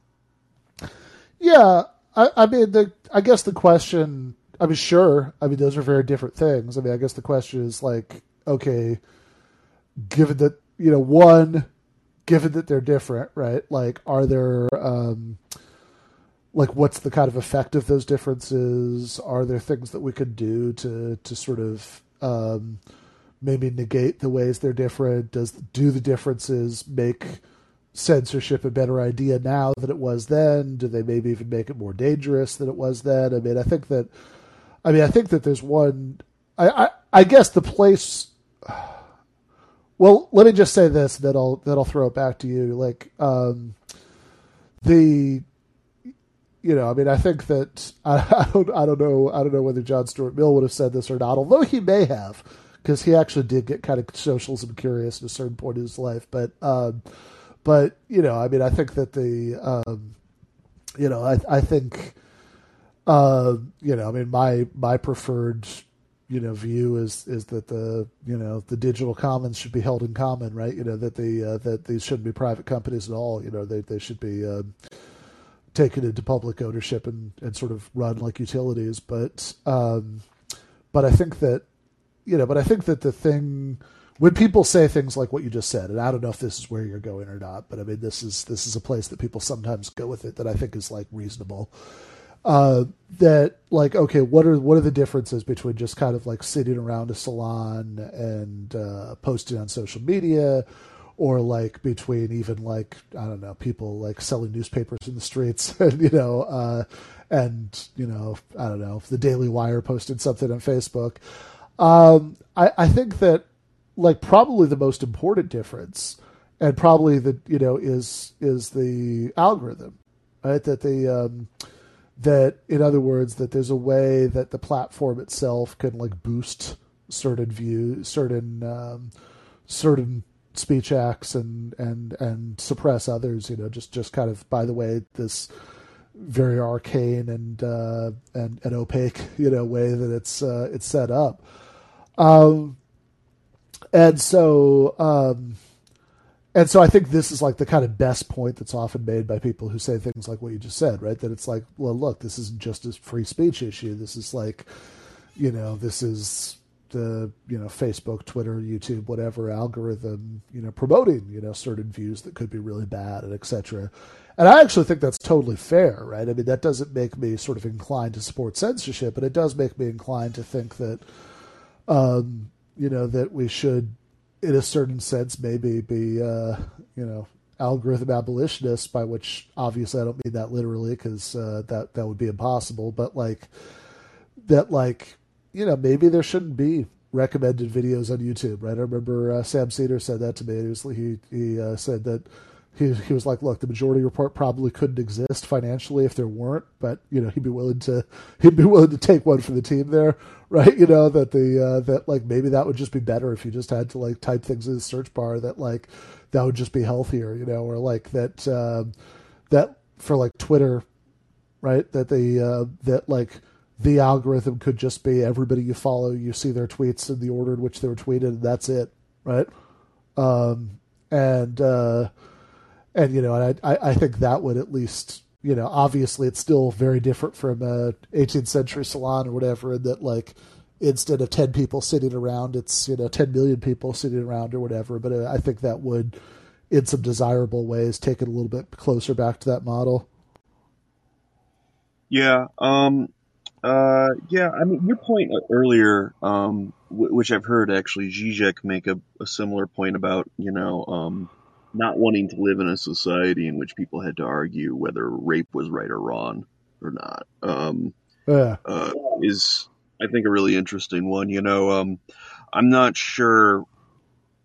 yeah I, I mean the i guess the question I mean, sure. I mean, those are very different things. I mean, I guess the question is like, okay, given that you know, one, given that they're different, right? Like, are there, um, like, what's the kind of effect of those differences? Are there things that we could do to to sort of um, maybe negate the ways they're different? Does do the differences make censorship a better idea now than it was then? Do they maybe even make it more dangerous than it was then? I mean, I think that, I mean, I think that there's one. I I, I guess the place. Well, let me just say this that I'll that I'll throw it back to you. Like um, the, you know, I mean, I think that I, I don't I don't know I don't know whether John Stuart Mill would have said this or not, although he may have, because he actually did get kind of socialism curious at a certain point in his life. But um, but you know, I mean, I think that the, um, you know, I I think, uh, you know, I mean, my my preferred, you know, view is is that the you know the digital commons should be held in common, right? You know that the uh, that these shouldn't be private companies at all. You know, they they should be. Uh, taken into public ownership and, and sort of run like utilities, but um, but I think that you know, but I think that the thing when people say things like what you just said, and I don't know if this is where you're going or not, but I mean this is this is a place that people sometimes go with it that I think is like reasonable. Uh, that like okay, what are what are the differences between just kind of like sitting around a salon and uh, posting on social media, or like between even like I don't know people like selling newspapers in the streets, and you know, uh, and you know I don't know if the Daily Wire posted something on Facebook. Um, I, I think that like probably the most important difference, and probably the you know is is the algorithm, right? That the um, that in other words that there's a way that the platform itself can like boost certain views, certain um, certain speech acts and and and suppress others. You know, just just kind of by the way this very arcane and uh, and and opaque you know way that it's uh, it's set up. Um, and so um, and so I think this is like the kind of best point that's often made by people who say things like what you just said, right? That it's like, well, look, this isn't just a free speech issue. This is like, you know, this is the you know Facebook, Twitter, YouTube, whatever algorithm, you know, promoting you know certain views that could be really bad and etc. And I actually think that's totally fair, right? I mean, that doesn't make me sort of inclined to support censorship, but it does make me inclined to think that, um, you know, that we should, in a certain sense, maybe be, uh, you know, algorithm abolitionists. By which, obviously, I don't mean that literally, because uh, that that would be impossible. But like that, like you know, maybe there shouldn't be recommended videos on YouTube, right? I remember uh, Sam Seder said that to me. He was, he he uh, said that he he was like, look, the majority report probably couldn't exist financially if there weren't, but you know, he'd be willing to he'd be willing to take one for the team there, right? You know that the uh, that like maybe that would just be better if you just had to like type things in the search bar that like that would just be healthier, you know, or like that um, that for like Twitter, right? That the uh, that like the algorithm could just be everybody you follow, you see their tweets in the order in which they were tweeted, and that's it, right? Um, and uh, and you know, and I I think that would at least you know, obviously it's still very different from a 18th century salon or whatever, in that like instead of 10 people sitting around, it's you know 10 million people sitting around or whatever. But uh, I think that would, in some desirable ways, take it a little bit closer back to that model. Yeah. Um, uh, yeah, I mean, your point earlier, um, w- which I've heard actually Zizek make a, a similar point about, you know, um, not wanting to live in a society in which people had to argue whether rape was right or wrong or not, um, Yeah. uh, is, I think, a really interesting one. You know, um, I'm not sure.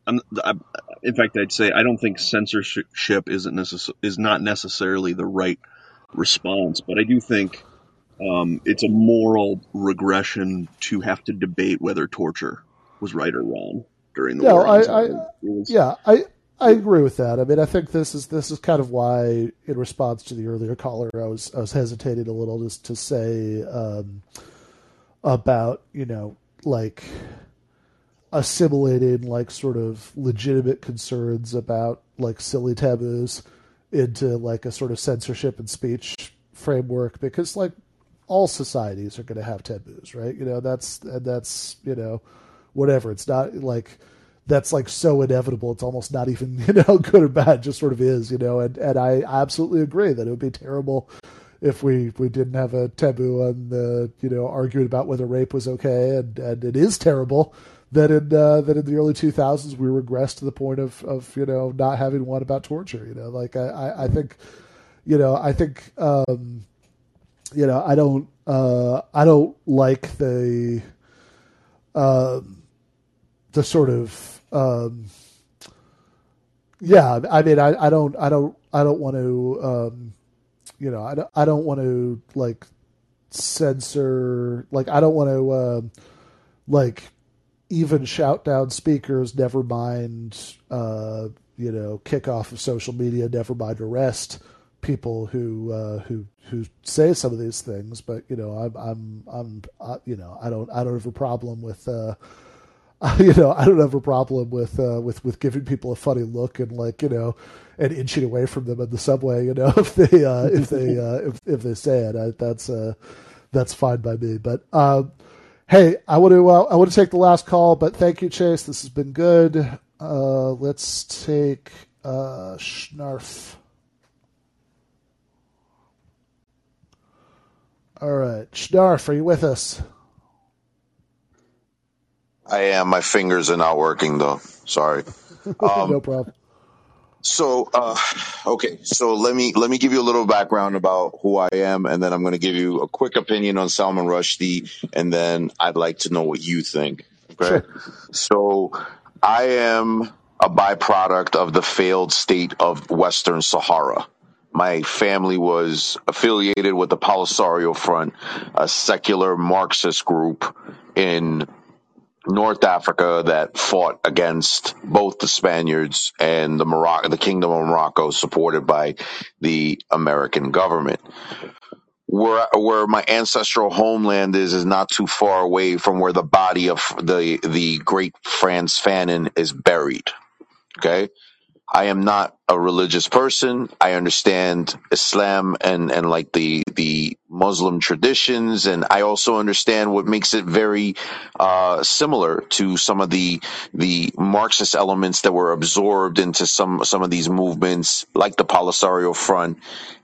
I'm, I, in fact, I'd say I don't think censorship isn't necess- is not necessarily the right response, but I do think um, it's a moral regression to have to debate whether torture was right or wrong during the No, war. I, I terror. It was- yeah, I I agree with that. I mean, I think this is this is kind of why, in response to the earlier caller, I was I was hesitating a little just to say um, about you know like assimilating like sort of legitimate concerns about like silly taboos into like a sort of censorship and speech framework because like all societies are going to have taboos, right? You know, that's and that's you know, whatever. It's not like that's like so inevitable. It's almost not even you know good or bad. Just sort of is, you know. And and I absolutely agree that it would be terrible if we we didn't have a taboo on the you know arguing about whether rape was okay, and and it is terrible that in uh, that in the early 2000s we regressed to the point of of you know not having one about torture. You know, like I I, I think you know I think um, you know I don't uh, I don't like the um, the sort of um, yeah I mean I, I don't I don't I don't want to um, you know I don't I don't want to like censor like I don't want to uh, like even shout down speakers, never mind, uh, you know, kick off of social media, never mind arrest people who uh, who who say some of these things. But you know, I'm I'm I'm uh, you know, I don't I don't have a problem with. Uh, you know, I don't have a problem with uh, with with giving people a funny look and like you know, and inching away from them in the subway. You know, if they uh, if they uh, if if they say it, I, that's uh, that's fine by me. But um, Hey, I want to uh, I want to take the last call, but thank you, Chase. This has been good. Uh, let's take uh, Schnarf. All right, Schnarf, are you with us? I am. My fingers are not working though. Sorry. Um, no problem. So, uh, okay. So let me let me give you a little background about who I am, and then I'm going to give you a quick opinion on Salman Rushdie, and then I'd like to know what you think. Okay. Sure. So, I am a byproduct of the failed state of Western Sahara. My family was affiliated with the Polisario Front, a secular Marxist group in North Africa that fought against both the Spaniards and the Morocco, the Kingdom of Morocco, supported by the American government. Where where my ancestral homeland is is not too far away from where the body of the the great Frantz Fanon is buried. Okay, I am not a religious person. I understand Islam and, and like the the Muslim traditions, and I also understand what makes it very uh, similar to some of the the Marxist elements that were absorbed into some some of these movements, like the Polisario Front,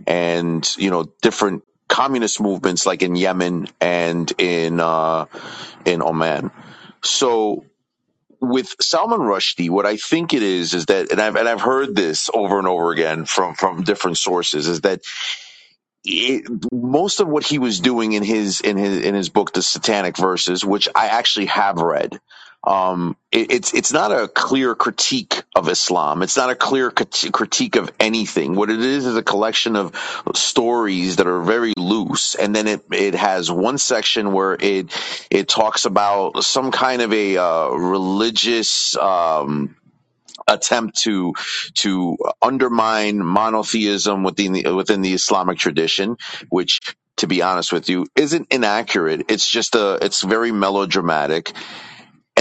and you know different communist movements like in Yemen and in uh, in Oman. So with Salman Rushdie, what I think it is is that, and I've and I've heard this over and over again from from different sources, is that it, most of what he was doing in his in his in his book, The Satanic Verses, which I actually have read, um, it, it's it's not a clear critique of Islam. It's not a clear crit- critique of anything. What it is is a collection of stories that are very loose, and then it it has one section where it it talks about some kind of a uh, religious. Um, attempt to to undermine monotheism within the within the Islamic tradition, which to be honest with you isn't inaccurate. It's just a it's very melodramatic.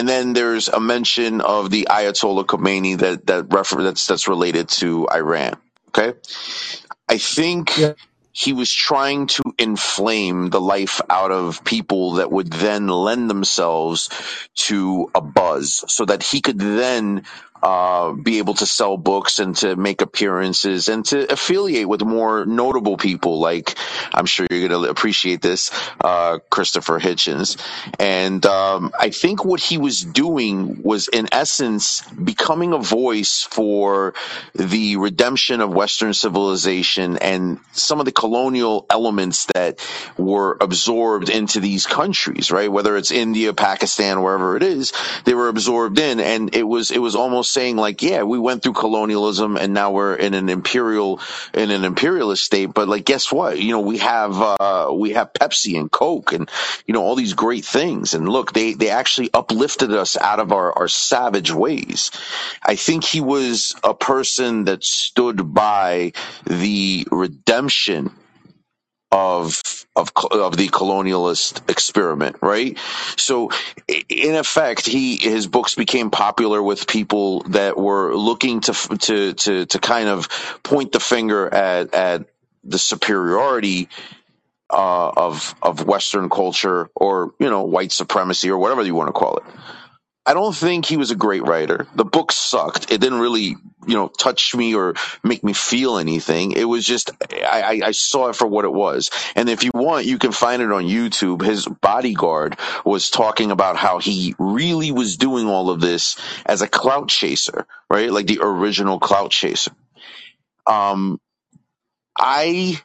And then there's a mention of the Ayatollah Khomeini that that refer, that's that's related to Iran. Okay, I think Yeah. he was trying to inflame the life out of people that would then lend themselves to a buzz so that he could then uh, be able to sell books and to make appearances and to affiliate with more notable people like I'm sure you're going to appreciate this, uh, Christopher Hitchens. And um, I think what he was doing was, in essence, becoming a voice for the redemption of Western civilization and some of the colonial elements that were absorbed into these countries, right? Whether it's India, Pakistan, wherever it is, they were absorbed in, and it was it was almost saying like, yeah, we went through colonialism, and now we're in an imperial in an imperialist state. But like, guess what? You know, we have uh, we have Pepsi and Coke, and you know all these great things. And look, they they actually uplifted us out of our our savage ways. I think he was a person that stood by the redemption of of of the colonialist experiment, right? So, in effect, he his books became popular with people that were looking to to to to kind of point the finger at at the superiority uh, of of Western culture or you know white supremacy or whatever you want to call it. I don't think he was a great writer. The book sucked. It didn't really, you know, touch me or make me feel anything. It was just, I, I saw it for what it was. And if you want, you can find it on YouTube. His bodyguard was talking about how he really was doing all of this as a clout chaser, right? Like the original clout chaser. Um, I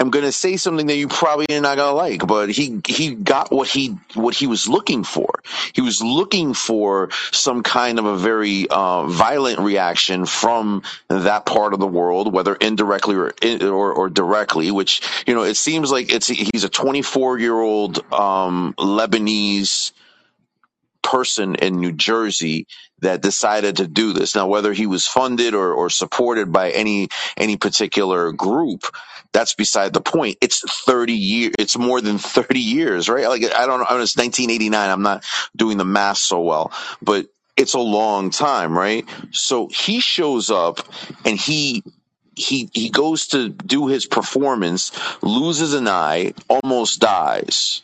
am going to say something that you probably are not going to like, but he he got what he what he was looking for. He was looking for some kind of a very uh, violent reaction from that part of the world, whether indirectly or, or or directly. Which you know, it seems like it's he's a 24 year old um, Lebanese person in New Jersey that decided to do this. Now, whether he was funded or, or supported by any any particular group, that's beside the point. It's 30 years. It's more than 30 years, right? Like I don't know. It's 1989. I'm not doing the math so well, but it's a long time, right? So he shows up and he he he goes to do his performance, loses an eye, almost dies.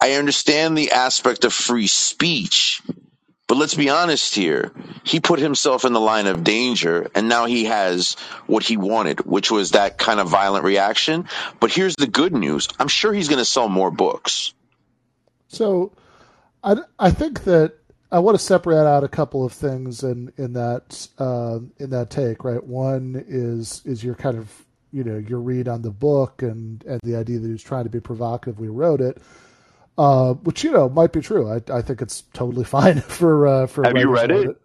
I understand the aspect of free speech, but let's be honest here. He put himself in the line of danger, and now he has what he wanted, which was that kind of violent reaction. But here's the good news I'm sure he's going to sell more books. So I, I think that I want to separate out a couple of things in in that uh, in that take. Right, one is is your kind of you know your read on the book and and the idea that he was trying to be provocative. We wrote it, uh, which you know might be true. I, I think it's totally fine for uh, for. Have you read it?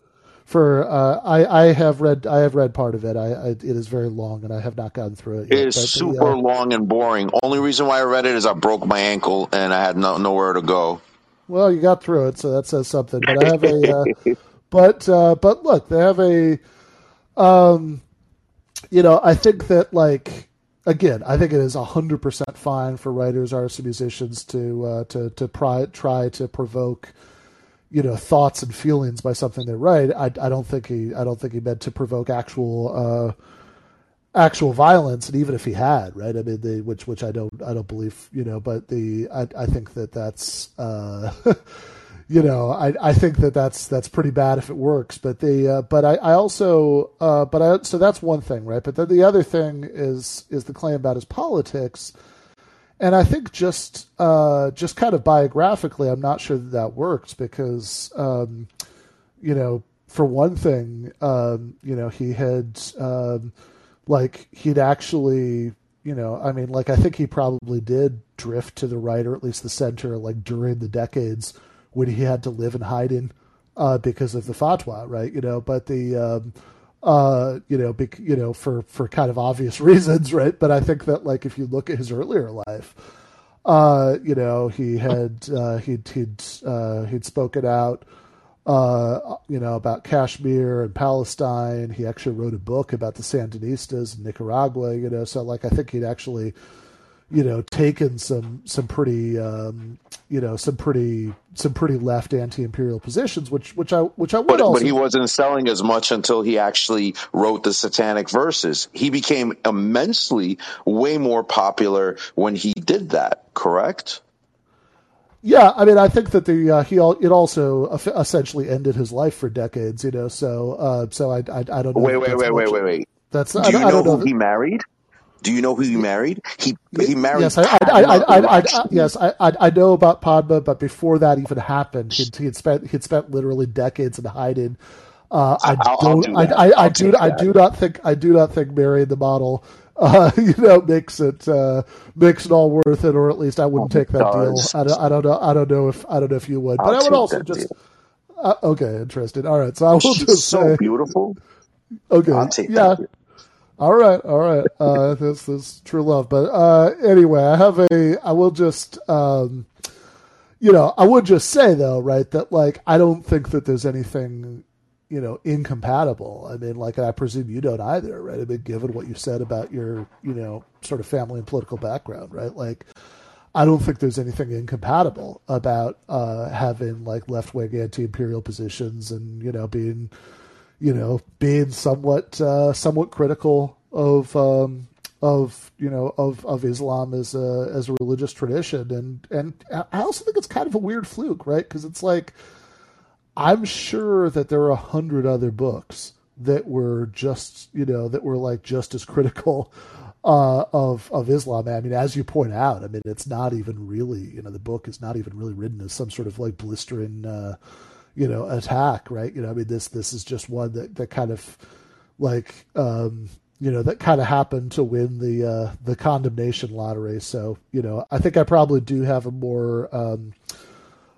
For uh, I I have read I have read part of it. I, I, it is very long and I have not gotten through it. Yet, it is but, super uh, long and boring. Only reason why I read it is I broke my ankle and I had no, nowhere to go. Well, you got through it, so that says something. But I have a, uh, but uh, but look, they have a, um, you know, I think that like again, I think it is hundred percent fine for writers, artists, and musicians to uh, to to pry, try to provoke, you know, thoughts and feelings by something they write. I, I don't think he I don't think he meant to provoke actual uh, actual violence, and even if he had, right? I mean, which which I don't I don't believe, you know, but the I I think that that's. Uh, you know, I, I think that that's that's pretty bad if it works. But the uh, but I, I also uh, but I so that's one thing, right? But then the other thing is is the claim about his politics, and I think just uh, just kind of biographically, I'm not sure that that works because um, you know, for one thing, um, you know, he had um, like he'd actually you know, I mean, like I think he probably did drift to the right or at least the center, like during the decades when he had to live in hiding uh, because of the fatwa, right? You know, but the um, uh, you know, bec- you know, for for kind of obvious reasons, right? But I think that like if you look at his earlier life, uh, you know, he had uh, he'd he'd uh, he'd spoken out. Uh, you know about Kashmir and Palestine. He actually wrote a book about the Sandinistas in Nicaragua. You know, so like I think he'd actually you know, taken some some pretty um, you know some pretty some pretty left anti-imperial positions, which which I which I would but, also. But he wasn't selling as much until he actually wrote the Satanic Verses. He became immensely way more popular when he did that. Correct. Yeah, I mean, I think that the uh, he it also essentially ended his life for decades. You know, so uh, so I, I, I don't know. Wait wait wait wait wait wait. That's do I, you I know, know who he married? Do you know who he married? He he married. Yes, I, I, I, I, yes, I, I know about Padma, but before that even happened, he'd, he'd spent he'd spent literally decades in hiding. Uh, I I'll, don't. do I, I, I do. I do not think. I do not think marrying the model, uh, you know, makes it uh, makes it all worth it, or at least I wouldn't take that deal. I don't, I don't know. I don't know if I don't know if you would, but I'll I would also just. Uh, okay, interesting. All right, so I will She's just so say. beautiful. Okay, I'll yeah. that. All right, all right. Uh, this this true love. But uh, anyway, I have a. I will just, um, you know, I would just say though, right, that like I don't think that there's anything, you know, incompatible. I mean, like I presume you don't either, right? I mean, given what you said about your, you know, sort of family and political background, right? Like, I don't think there's anything incompatible about uh, having like left wing anti imperial positions and you know being you know, being somewhat uh, somewhat critical of um, of you know of, of Islam as a as a religious tradition, and and I also think it's kind of a weird fluke, right? Because it's like I'm sure that there are a hundred other books that were just you know that were like just as critical uh, of of Islam. I mean, as you point out, I mean, it's not even really you know the book is not even really written as some sort of like blistering uh, you know attack, right? You know, I mean this this is just one that that kind of like um, you know that kind of happened to win the uh, the condemnation lottery. So you know, I think I probably do have a more um,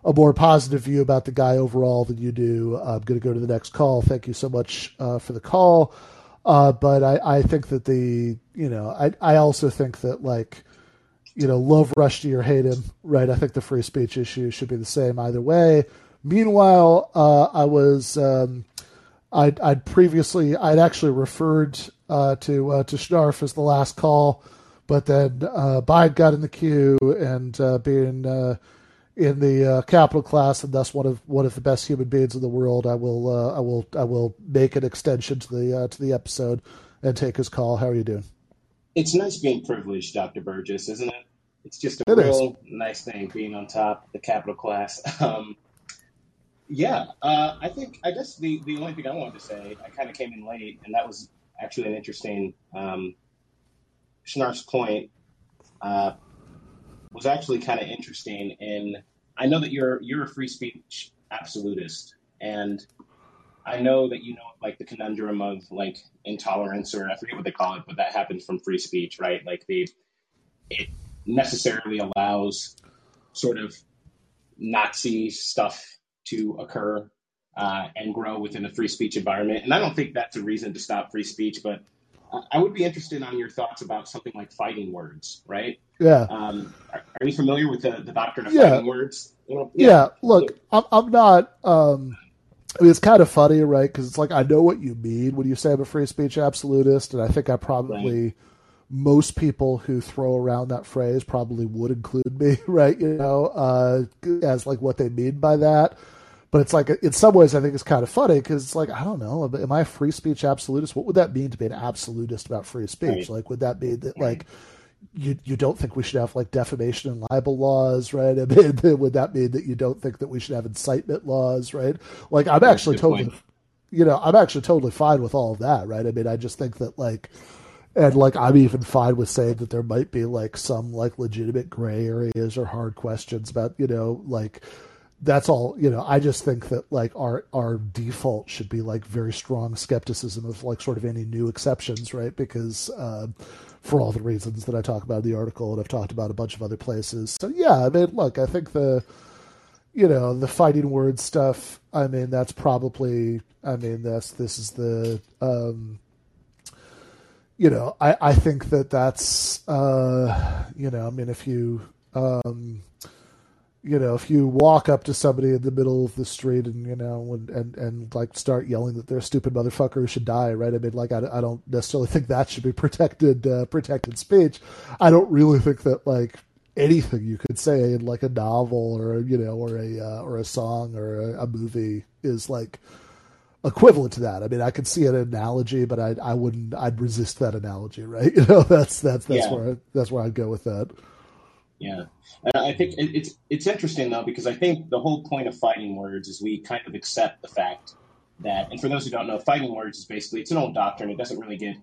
a more positive view about the guy overall than you do. I'm going to go to the next call. Thank you so much uh, for the call. Uh, but I, I think that the you know I I also think that like you know love Rushdie or hate him right. I think the free speech issue should be the same either way. Meanwhile, uh, I was um, I'd, I'd previously I'd actually referred uh, to uh, to Schnarf as the last call, but then uh, Bide got in the queue and uh, being uh, in the uh, capital class and thus one of one of the best human beings in the world, I will uh, I will I will make an extension to the uh, to the episode and take his call. How are you doing? It's nice being privileged, Doctor Burgis, isn't it? It's just a It is. real nice thing being on top, the capital class. Um, yeah, uh, I think I guess the the only thing I wanted to say, I kind of came in late, and that was actually an interesting um, Schnarf's point uh, was actually kind of interesting. In I know that you're you're a free speech absolutist, and I know that you know like the conundrum of like intolerance, or I forget what they call it, but that happens from free speech, right? Like the it necessarily allows sort of Nazi stuff to occur uh, and grow within a free speech environment. And I don't think that's a reason to stop free speech, but I would be interested on your thoughts about something like fighting words, right? Yeah. Um, are, are you familiar with the, the doctrine of Yeah. fighting words? Know, Yeah, look, I'm, I'm not. Um, I mean, it's kind of funny, right? Because it's like I know what you mean when you say I'm a free speech absolutist, and I think I probably most people who throw around that phrase probably would include me, right? You know, uh, as like what they mean by that. But it's like in some ways, I think it's kind of funny because it's like I don't know, am I a free speech absolutist? What would that mean to be an absolutist about free speech? Right. Like, would that mean that like you you don't think we should have like defamation and libel laws, right? I mean, would that mean that you don't think that we should have incitement laws, right? Like, I'm That's actually totally, point. you know, I'm actually totally fine with all of that, right? I mean, I just think that like, and like, I'm even fine with saying that there might be like some like legitimate gray areas or hard questions about, you know, like that's all you know i just think that like our our default should be like very strong skepticism of like sort of any new exceptions right? Because um for all the reasons that i talk about in the article and i've talked about a bunch of other places. So yeah i mean look i think the you know the fighting word stuff i mean that's probably i mean that's this is the um you know i i think that that's uh you know i mean if you um you know, if you walk up to somebody in the middle of the street and you know, and and, and like start yelling that they're a stupid motherfucker who should die, right? I mean, like I, I don't necessarily think that should be protected uh, protected speech. I don't really think that like anything you could say in like a novel or you know or a uh, or a song or a, a movie is like equivalent to that. I mean, I could see an analogy, but I I wouldn't. I'd resist that analogy, right? You know, that's that's that's Yeah. where I, that's where I'd go with that. Yeah, and I think it's it's interesting though because I think the whole point of fighting words is we kind of accept the fact that, and for those who don't know, fighting words is basically it's an old doctrine. It doesn't really get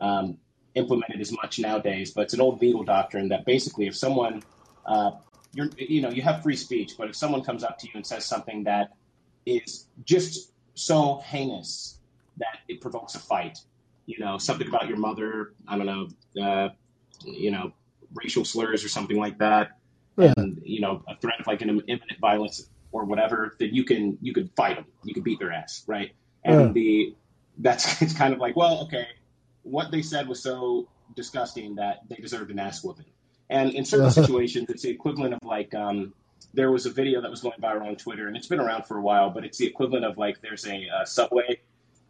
um, implemented as much nowadays, but it's an old legal doctrine that basically if someone uh, you're you know you have free speech, but if someone comes up to you and says something that is just so heinous that it provokes a fight, you know, something about your mother, I don't know, uh, you know, racial slurs or something like that, Yeah. and you know, a threat of like an imminent violence or whatever, then you can you could fight them, you can beat their ass, right? And Yeah. the that's it's kind of like, well, okay, what they said was so disgusting that they deserved an ass whooping. And in certain situations, it's the equivalent of like um, there was a video that was going viral on Twitter, and it's been around for a while, but it's the equivalent of like there's a uh, subway.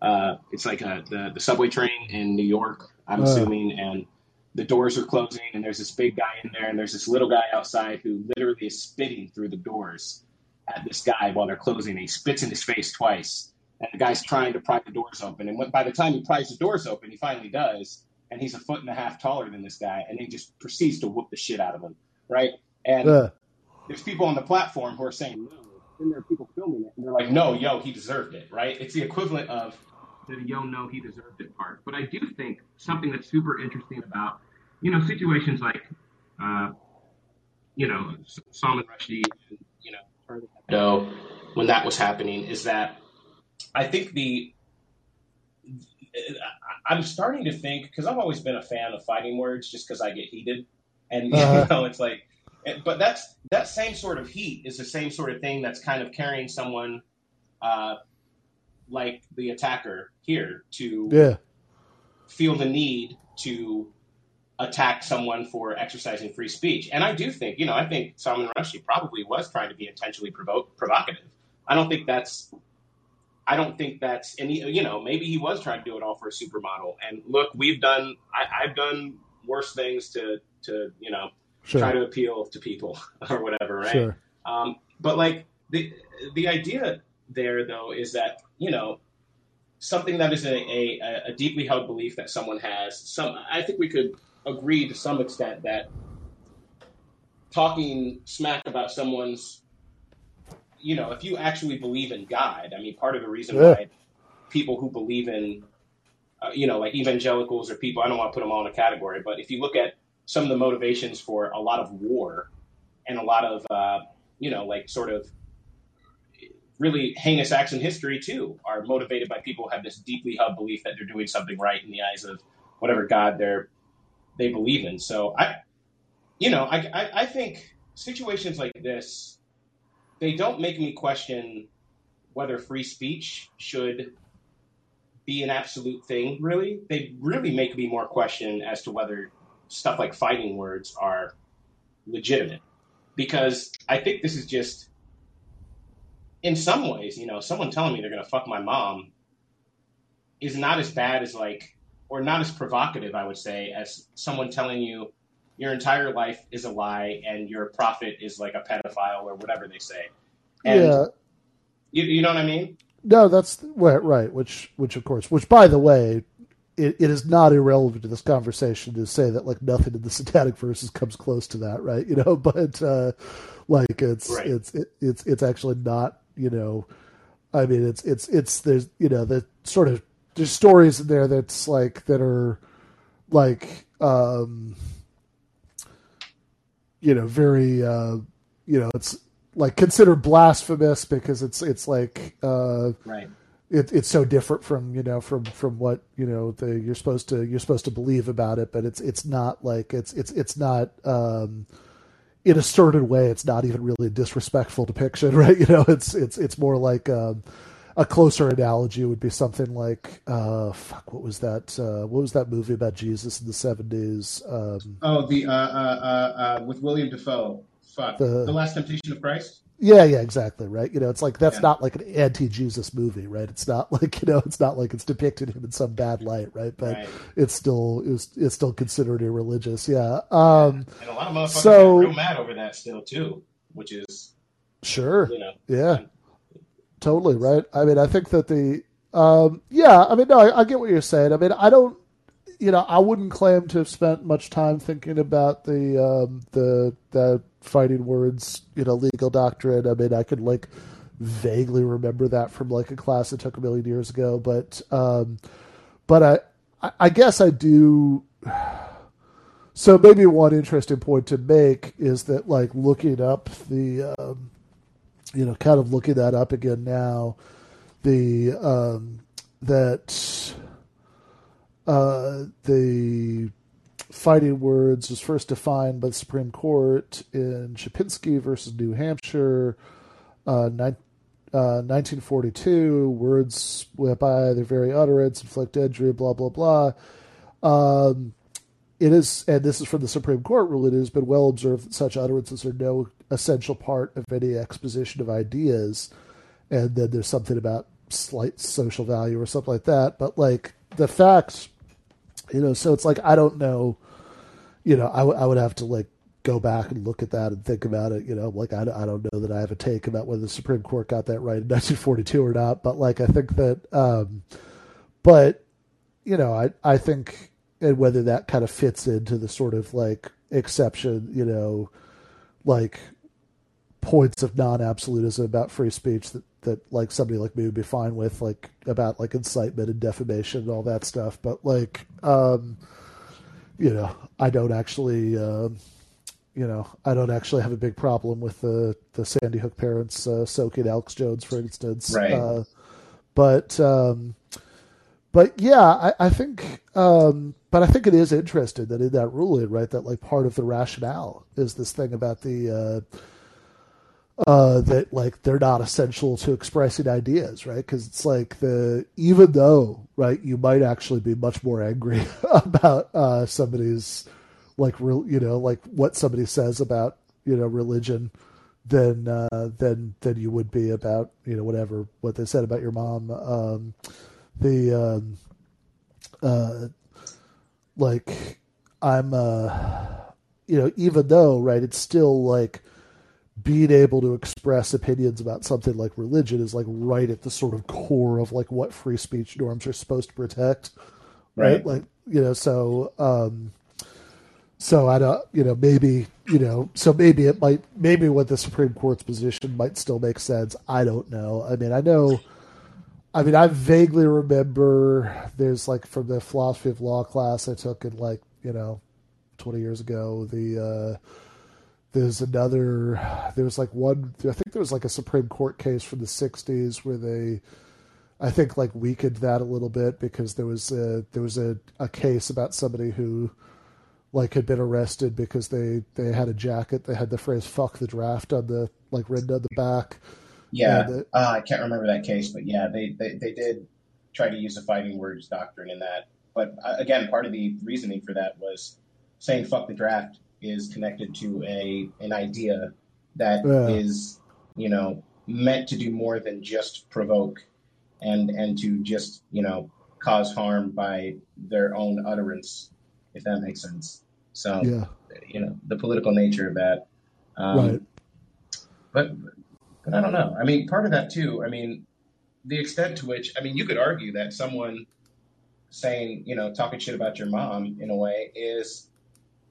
Uh, it's like a, the the subway train in New York, I'm Uh. assuming, and the doors are closing, and there's this big guy in there, and there's this little guy outside who literally is spitting through the doors at this guy while they're closing. And he spits in his face twice, and the guy's trying to pry the doors open. And when, by the time he pries the doors open, he finally does. and he's a foot and a half taller than this guy, and he just proceeds to whoop the shit out of him, right? And Yeah. there's people on the platform who are saying no, and there are people filming it, and they're like, no, yo, he deserved it, right? It's the equivalent of the yo, no, he deserved it part. But I do think something that's super interesting about, you know, situations like, uh, you know, S- Salman Rushdie, and, you know, Charlie Hebdo, when that was happening, is that I think the I'm starting to think because I've always been a fan of fighting words, just because I get heated, and Uh-huh. you know, it's like, but that's that same sort of heat is the same sort of thing that's kind of carrying someone, uh, like the attacker here to Yeah. feel the need to attack someone for exercising free speech. And I do think, you know, I think Salman Rushdie probably was trying to be intentionally provo- provocative. I don't think that's, I don't think that's any, you know, maybe he was trying to do it all for a supermodel. And look, we've done, I, I've done worse things to, to, you know, Sure. try to appeal to people or whatever, right? Sure. Um, but like the the idea there though is that you know something that is a, a, a deeply held belief that someone has. Some I think we could agree to some extent that talking smack about someone's you know if you actually believe in God, I mean part of the reason Yeah. why people who believe in uh, you know like evangelicals or people I don't want to put them all in a category, but if you look at some of the motivations for a lot of war and a lot of uh, you know like sort of really heinous acts in history too are motivated by people who have this deeply held belief that they're doing something right in the eyes of whatever god they're they believe in. So i you know i i, I think situations like this they don't make me question whether free speech should be an absolute thing really. They really make me more question as to whether stuff like fighting words are legitimate. Because i think this is just in some ways, you know, someone telling me they're going to fuck my mom is not as bad as like, or not as provocative, I would say, as someone telling you your entire life is a lie and your prophet is like a pedophile or whatever they say. And yeah. you, you know what I mean? No, that's right, right. Which, which of course, which by the way, it, it is not irrelevant to this conversation to say that like nothing in the satanic verses comes close to that, right? You know, but uh, like it's Right. it's it, it's it's actually not. You know, I mean, it's it's it's there's you know the sort of there's stories in there that's like that are like um you know very uh you know it's like considered blasphemous because it's it's like uh Right. it, it's so different from you know from from what you know the you're supposed to you're supposed to believe about it but it's it's not like it's it's it's not um in a certain way it's not even really a disrespectful depiction right you know it's it's it's more like um a closer analogy would be something like uh fuck what was that uh what was that movie about jesus in the 70s um Oh, the uh, uh, uh, uh, with William Dafoe. Fuck. The- the Last Temptation of Christ. Yeah, yeah, exactly, right. You know, it's like that's Yeah. not like an anti-Jesus movie, right? It's not like you know, it's not like it's depicted him in some bad light, right? But Right. it's still it's, it's still considered irreligious. Yeah. Um, And a lot of motherfuckers So- get real mad over that still too, which is sure. you know Yeah. Totally right. I mean, I think that the um, yeah. I mean, no, I, I get what you're saying. I mean, I don't. You know, I wouldn't claim to have spent much time thinking about the um, the the fighting words, you know, legal doctrine. I mean, I could like vaguely remember that from like a class I took a million years ago, but um, but I- I guess I do. So maybe one interesting point to make is that like looking up the um, you know kind of looking that up again now the um, that uh, the fighting words was first defined by the Supreme Court in Chaplinsky versus New Hampshire, uh, nine, uh, 1942. Words whereby their very utterance inflict injury, blah blah blah. Um, it is, and this is from the Supreme Court rule. It has been well observed that such utterances are no essential part of any exposition of ideas, and then there's something about slight social value or something like that. But like the facts, you know, so it's like I don't know, you know, I, w- I would have to like go back and look at that and think about it. You know, like I, I don't know that I have a take about whether the Supreme Court got that right in 1942 or not. But like I think that, um, but you know, I I think and whether that kind of fits into the sort of like exception, you know, like points of non-absolutism about free speech that that like somebody like me would be fine with, like about like incitement and defamation and all that stuff. But like, um, you know, I don't actually, uh, you know, I don't actually have a big problem with the the Sandy Hook parents uh, soaking Alex Jones, for instance. Right. Uh, but um, but yeah, I, I think, um, but I think it is interesting that in that ruling, right, that like part of the rationale is this thing about the. Uh, uh, that like they're not essential to expressing ideas, right? Because it's like the even though right, you might actually be much more angry about uh, somebody's like real, you know, like what somebody says about you know religion than uh, than than you would be about you know whatever what they said about your mom. Um, the um, uh, like I'm uh, you know even though right, it's still like being able to express opinions about something like religion is like right at the sort of core of like what free speech norms are supposed to protect right, Right. like you know so um so i don't you know maybe you know so maybe it might maybe what the supreme court's position might still make sense i don't know i mean i know i mean i vaguely remember there's like from the philosophy of law class i took in like you know 20 years ago the uh there's another there was like one i think there was like a supreme court case from the 60s where they i think like weakened that a little bit because there was a there was a, a case about somebody who like had been arrested because they they had a jacket. They had the phrase fuck the draft on the like written on the back. Yeah, it, uh, I can't remember that case, but yeah, they, they, they did try to use the fighting words doctrine in that. But uh, again, part of the reasoning for that was saying "fuck the draft" is connected to a an idea that is, Yeah. you know, meant to do more than just provoke and and to just you know cause harm by their own utterance, if that makes sense. So yeah you know the political nature of that. Um, right but but I don't know. I mean, part of that too. I mean, the extent to which I mean, you could argue that someone saying you know talking shit about your mom in a way is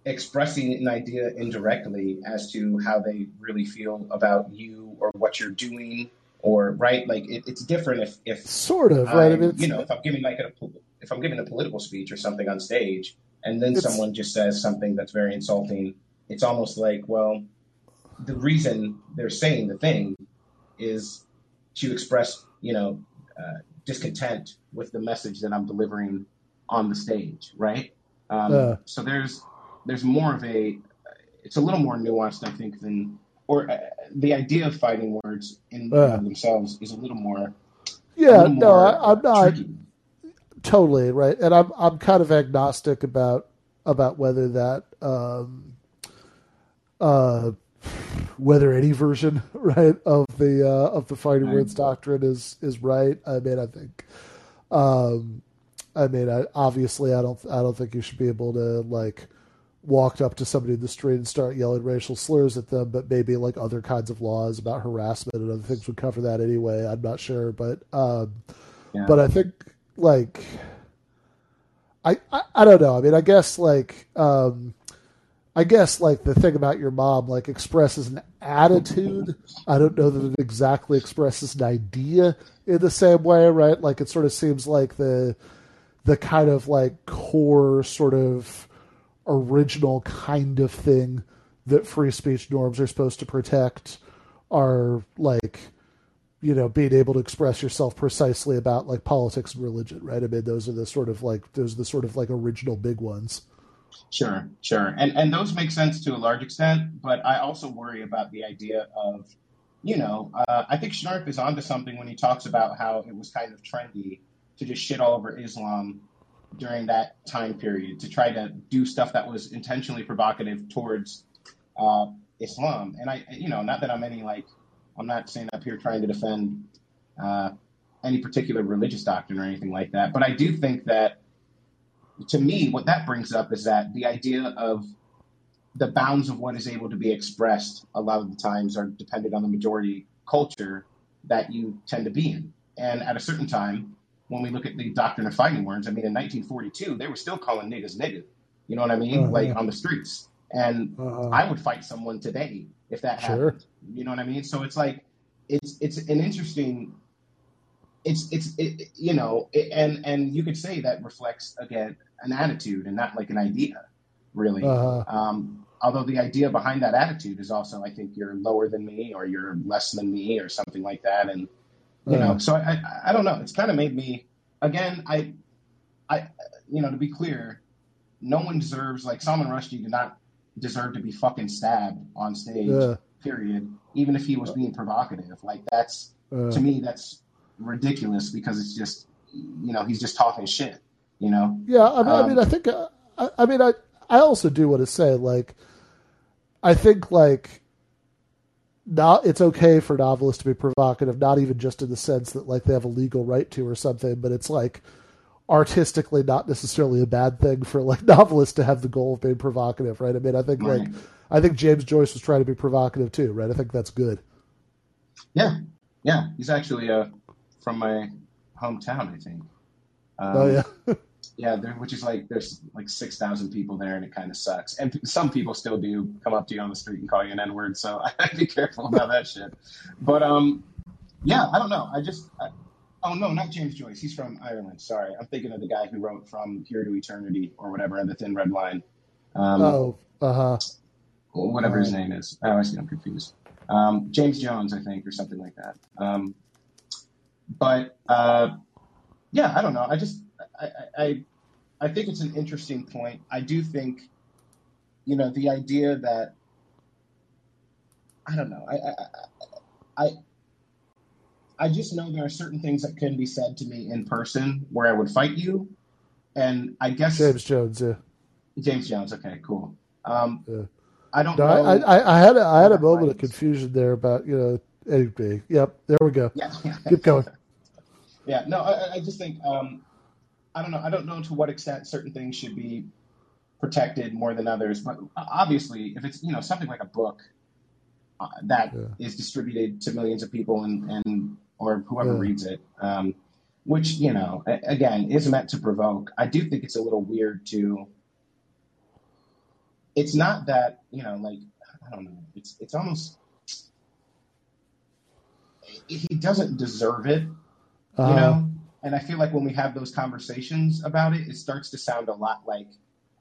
expressing an idea indirectly as to how they really feel about you or what you're doing or right? Like it, it's different if if sort of right? I mean you know if I'm giving like a if I'm giving a political speech or something on stage and then someone just says something that's very insulting it's almost like well the reason they're saying the thing is to express, you know, uh, discontent with the message that I'm delivering on the stage, right? Um, uh so there's there's more of a it's a little more nuanced, I think, than or uh, the idea of fighting words in, uh themselves is a little more yeah little no more I, i'm not tricky. totally right and i'm i'm kind of agnostic about about whether that um uh whether any version right of the uh of the fighting words doctrine is is right. I mean i think um i mean i obviously i don't i don't think you should be able to like walk up to somebody in the street and start yelling racial slurs at them but maybe like other kinds of laws about harassment and other things would cover that anyway i'm not sure but um Yeah. but i think like I, I I don't know. I mean, I guess like um, I guess like the thing about your mom like expresses an attitude. I don't know that it exactly expresses an idea in the same way, right? Like it sort of seems like the the kind of like core sort of original kind of thing that free speech norms are supposed to protect are like you know being able to express yourself precisely about like politics and religion right i mean those are the sort of like those are the sort of like original big ones Sure, sure. And and those make sense to a large extent, but I also worry about the idea of, you know, uh, I think Schnarf is onto something when he talks about how it was kind of trendy to just shit all over Islam during that time period, to try to do stuff that was intentionally provocative towards uh, Islam. And I, you know, not that I'm any like, I'm not saying up here trying to defend uh, any particular religious doctrine or anything like that, but I do think that to me, what that brings up is that the idea of the bounds of what is able to be expressed a lot of the times are dependent on the majority culture that you tend to be in. And at a certain time, when we look at the doctrine of fighting words, I mean, in 1942, they were still calling niggas nigga. You know what I mean? Uh-huh. Like on the streets. And Uh, I would fight someone today if that Sure. happened. You know what I mean? So it's like it's it's an interesting. It's it's it, you know, it, and and you could say that reflects again an attitude and not like an idea, really. uh, Um, although the idea behind that attitude is also, I think you're lower than me or you're less than me or something like that, and you know. So I I, I don't know. It's kind of made me again. I I you know to be clear, no one deserves like Salman Rushdie did not deserve to be fucking stabbed on stage. yeah, Period. Even if he was being provocative, like that's uh, to me that's ridiculous because it's just you know he's just talking shit. You know. yeah. I mean, I mean, Um, I think, uh, I, I mean, I, I also do want to say, like, I think, like, not it's okay for novelists to be provocative, not even just in the sense that like they have a legal right to or something, but it's like artistically not necessarily a bad thing for like novelists to have the goal of being provocative, right? I mean, I think like I think James Joyce was trying to be provocative too, right? I think that's good. Yeah, yeah. He's actually uh from my hometown, I think. Um, oh yeah, Yeah, there, which is like there's like six thousand people there, and it kind of sucks. And some people still do come up to you on the street and call you an N word, so I'd be careful about that shit. But um, yeah, I don't know. I just I, oh no, not James Joyce. He's from Ireland. Sorry, I'm thinking of the guy who wrote From Here to Eternity or whatever, and The Thin Red Line. Um, oh uh huh, whatever his name is. I always get confused. Um, James Jones, I think, or something like that. Um, but uh, yeah, I don't know. I just I, I I I think it's an interesting point. I do think, you know, the idea that I don't know. I I I, I just know there are certain things that can be said to me in person where I would fight you, and I guess James Jones. Yeah, James Jones. Okay, cool. Um, yeah. I don't No, know. I, I, I had a, I had a moment of confusion there about you know anyway. Yep, there we go. Yeah. Keep going. Yeah, no, I, I- I just think um, I don't know. I don't know to what extent certain things should be protected more than others, but obviously, if it's you know something like a book uh, that is Yeah. distributed to millions of people and and or whoever Yeah. reads it, um, which you know again is meant to provoke. I do think it's a little weird to. It's not that you know, like I don't know. It's it's almost he doesn't deserve it you Uh, know and i feel like when we have those conversations about it it starts to sound a lot like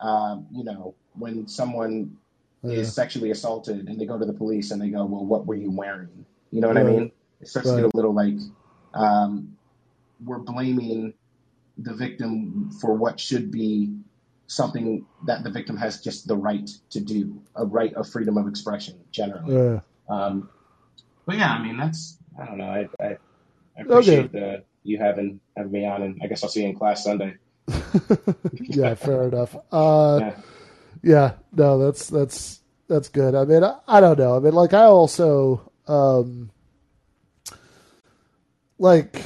um, you know when someone yeah, is sexually assaulted and they go to the police and they go well what were you wearing? You know what i mean? It starts to get a little like um, we're blaming the victim for what should be something that the victim has just the right to do a right of freedom of expression generally. Yeah. um, but yeah i mean that's i don't know i, I, I Okay. appreciate the, you having having me on and i guess i'll see you in class sunday yeah, fair enough. Uh, yeah yeah, no, that's that's that's good. I mean, I, I don't know. I mean, like I also um like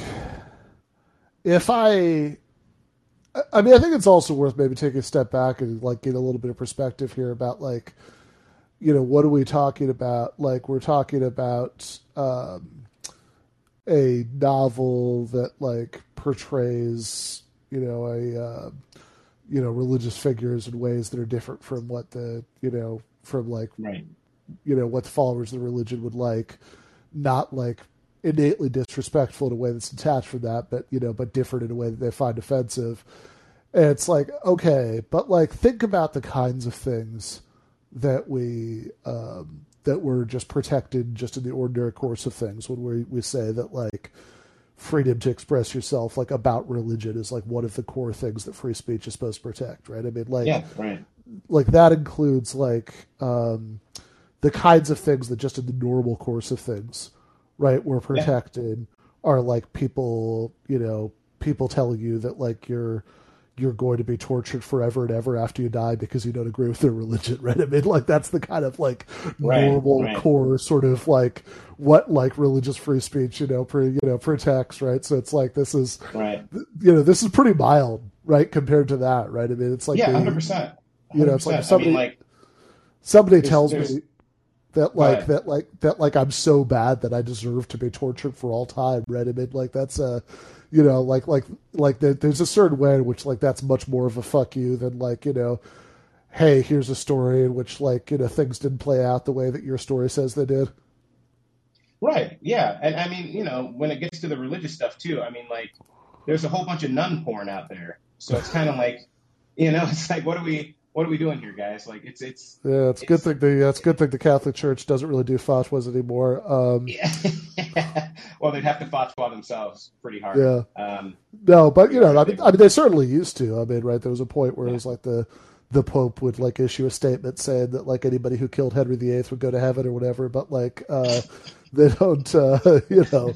if I I- I mean, I think it's also worth maybe taking a step back and like get a little bit of perspective here about like you know, what are we talking about? Like we're talking about um a novel that like portrays, you know, a uh, you know religious figures in ways that are different from what the you know from like right. you know what the followers of the religion would like. Not like innately disrespectful in a way that's detached from that but you know but different in a way that they find offensive. And it's like okay but like think about the kinds of things that we um that were just protected just in the ordinary course of things when we we say that like freedom to express yourself like about religion is like one of the core things that free speech is supposed to protect right? I mean like yeah right. like that includes like um the kinds of things that just in the normal course of things right were protected are like people you know people telling you that like you're you're going to be tortured forever and ever after you die because you don't agree with their religion right? I mean like that's the kind of like Right, normal right. core sort of like what like religious free speech you know pre, you know protects right? So it's like this is right. you know this is pretty mild right compared to that right? I mean it's like yeah 100% you know, it's like somebody- I mean, like somebody There's- tells there's- me that like that like that like I'm so bad that I deserve to be tortured for all time, right? I mean, like that's a you know, like like like the, there's a certain way in which like that's much more of a fuck you than like you know, hey, here's a story in which like you know things didn't play out the way that your story says they did. Right. Yeah. And I mean, you know, when it gets to the religious stuff too, I mean, like, there's a whole bunch of nun porn out there. So it's kind of like, you know, it's like, what are we, what are we doing here, guys? Like, it's, it's. Yeah, it's a good thing the it's good thing the Catholic Church doesn't really do fatwas anymore. Um, Yeah. well, they'd have to fatwa themselves pretty hard. Yeah. Um, No, but you know, I mean, I mean, they certainly used to. I mean, right? There was a point where it was like the the Pope would like issue a statement saying that like anybody who killed Henry VIII would go to heaven or whatever. But like, uh, they don't, uh, you know,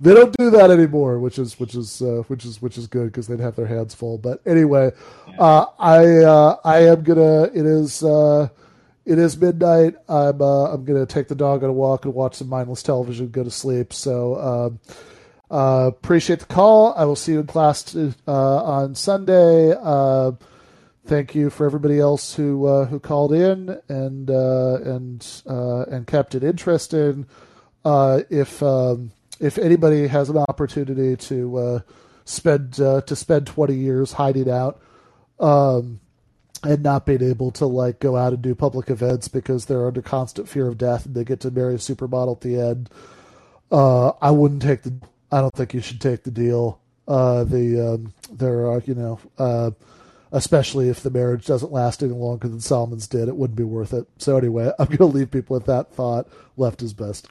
they don't do that anymore, which is which is uh, which is which is good because they'd have their hands full. But anyway, uh, I uh, I am gonna. It is. Uh, it is midnight. I'm uh, I'm gonna take the dog on a walk and watch some mindless television, go to sleep. So um, uh, appreciate the call. I will see you in class uh, on Sunday. Uh, thank you for everybody else who uh, who called in and uh, and uh, and kept it interesting. Uh, if um, if anybody has an opportunity to uh, spend uh, to spend twenty years hiding out. Um, and not being able to like go out and do public events because they're under constant fear of death and they get to marry a supermodel at the end. Uh, I wouldn't take the. I don't think you should take the deal. Uh, the um, there are you know, uh, especially if the marriage doesn't last any longer than Salman's did, it wouldn't be worth it. So anyway, I'm going to leave people with that thought. Left is best.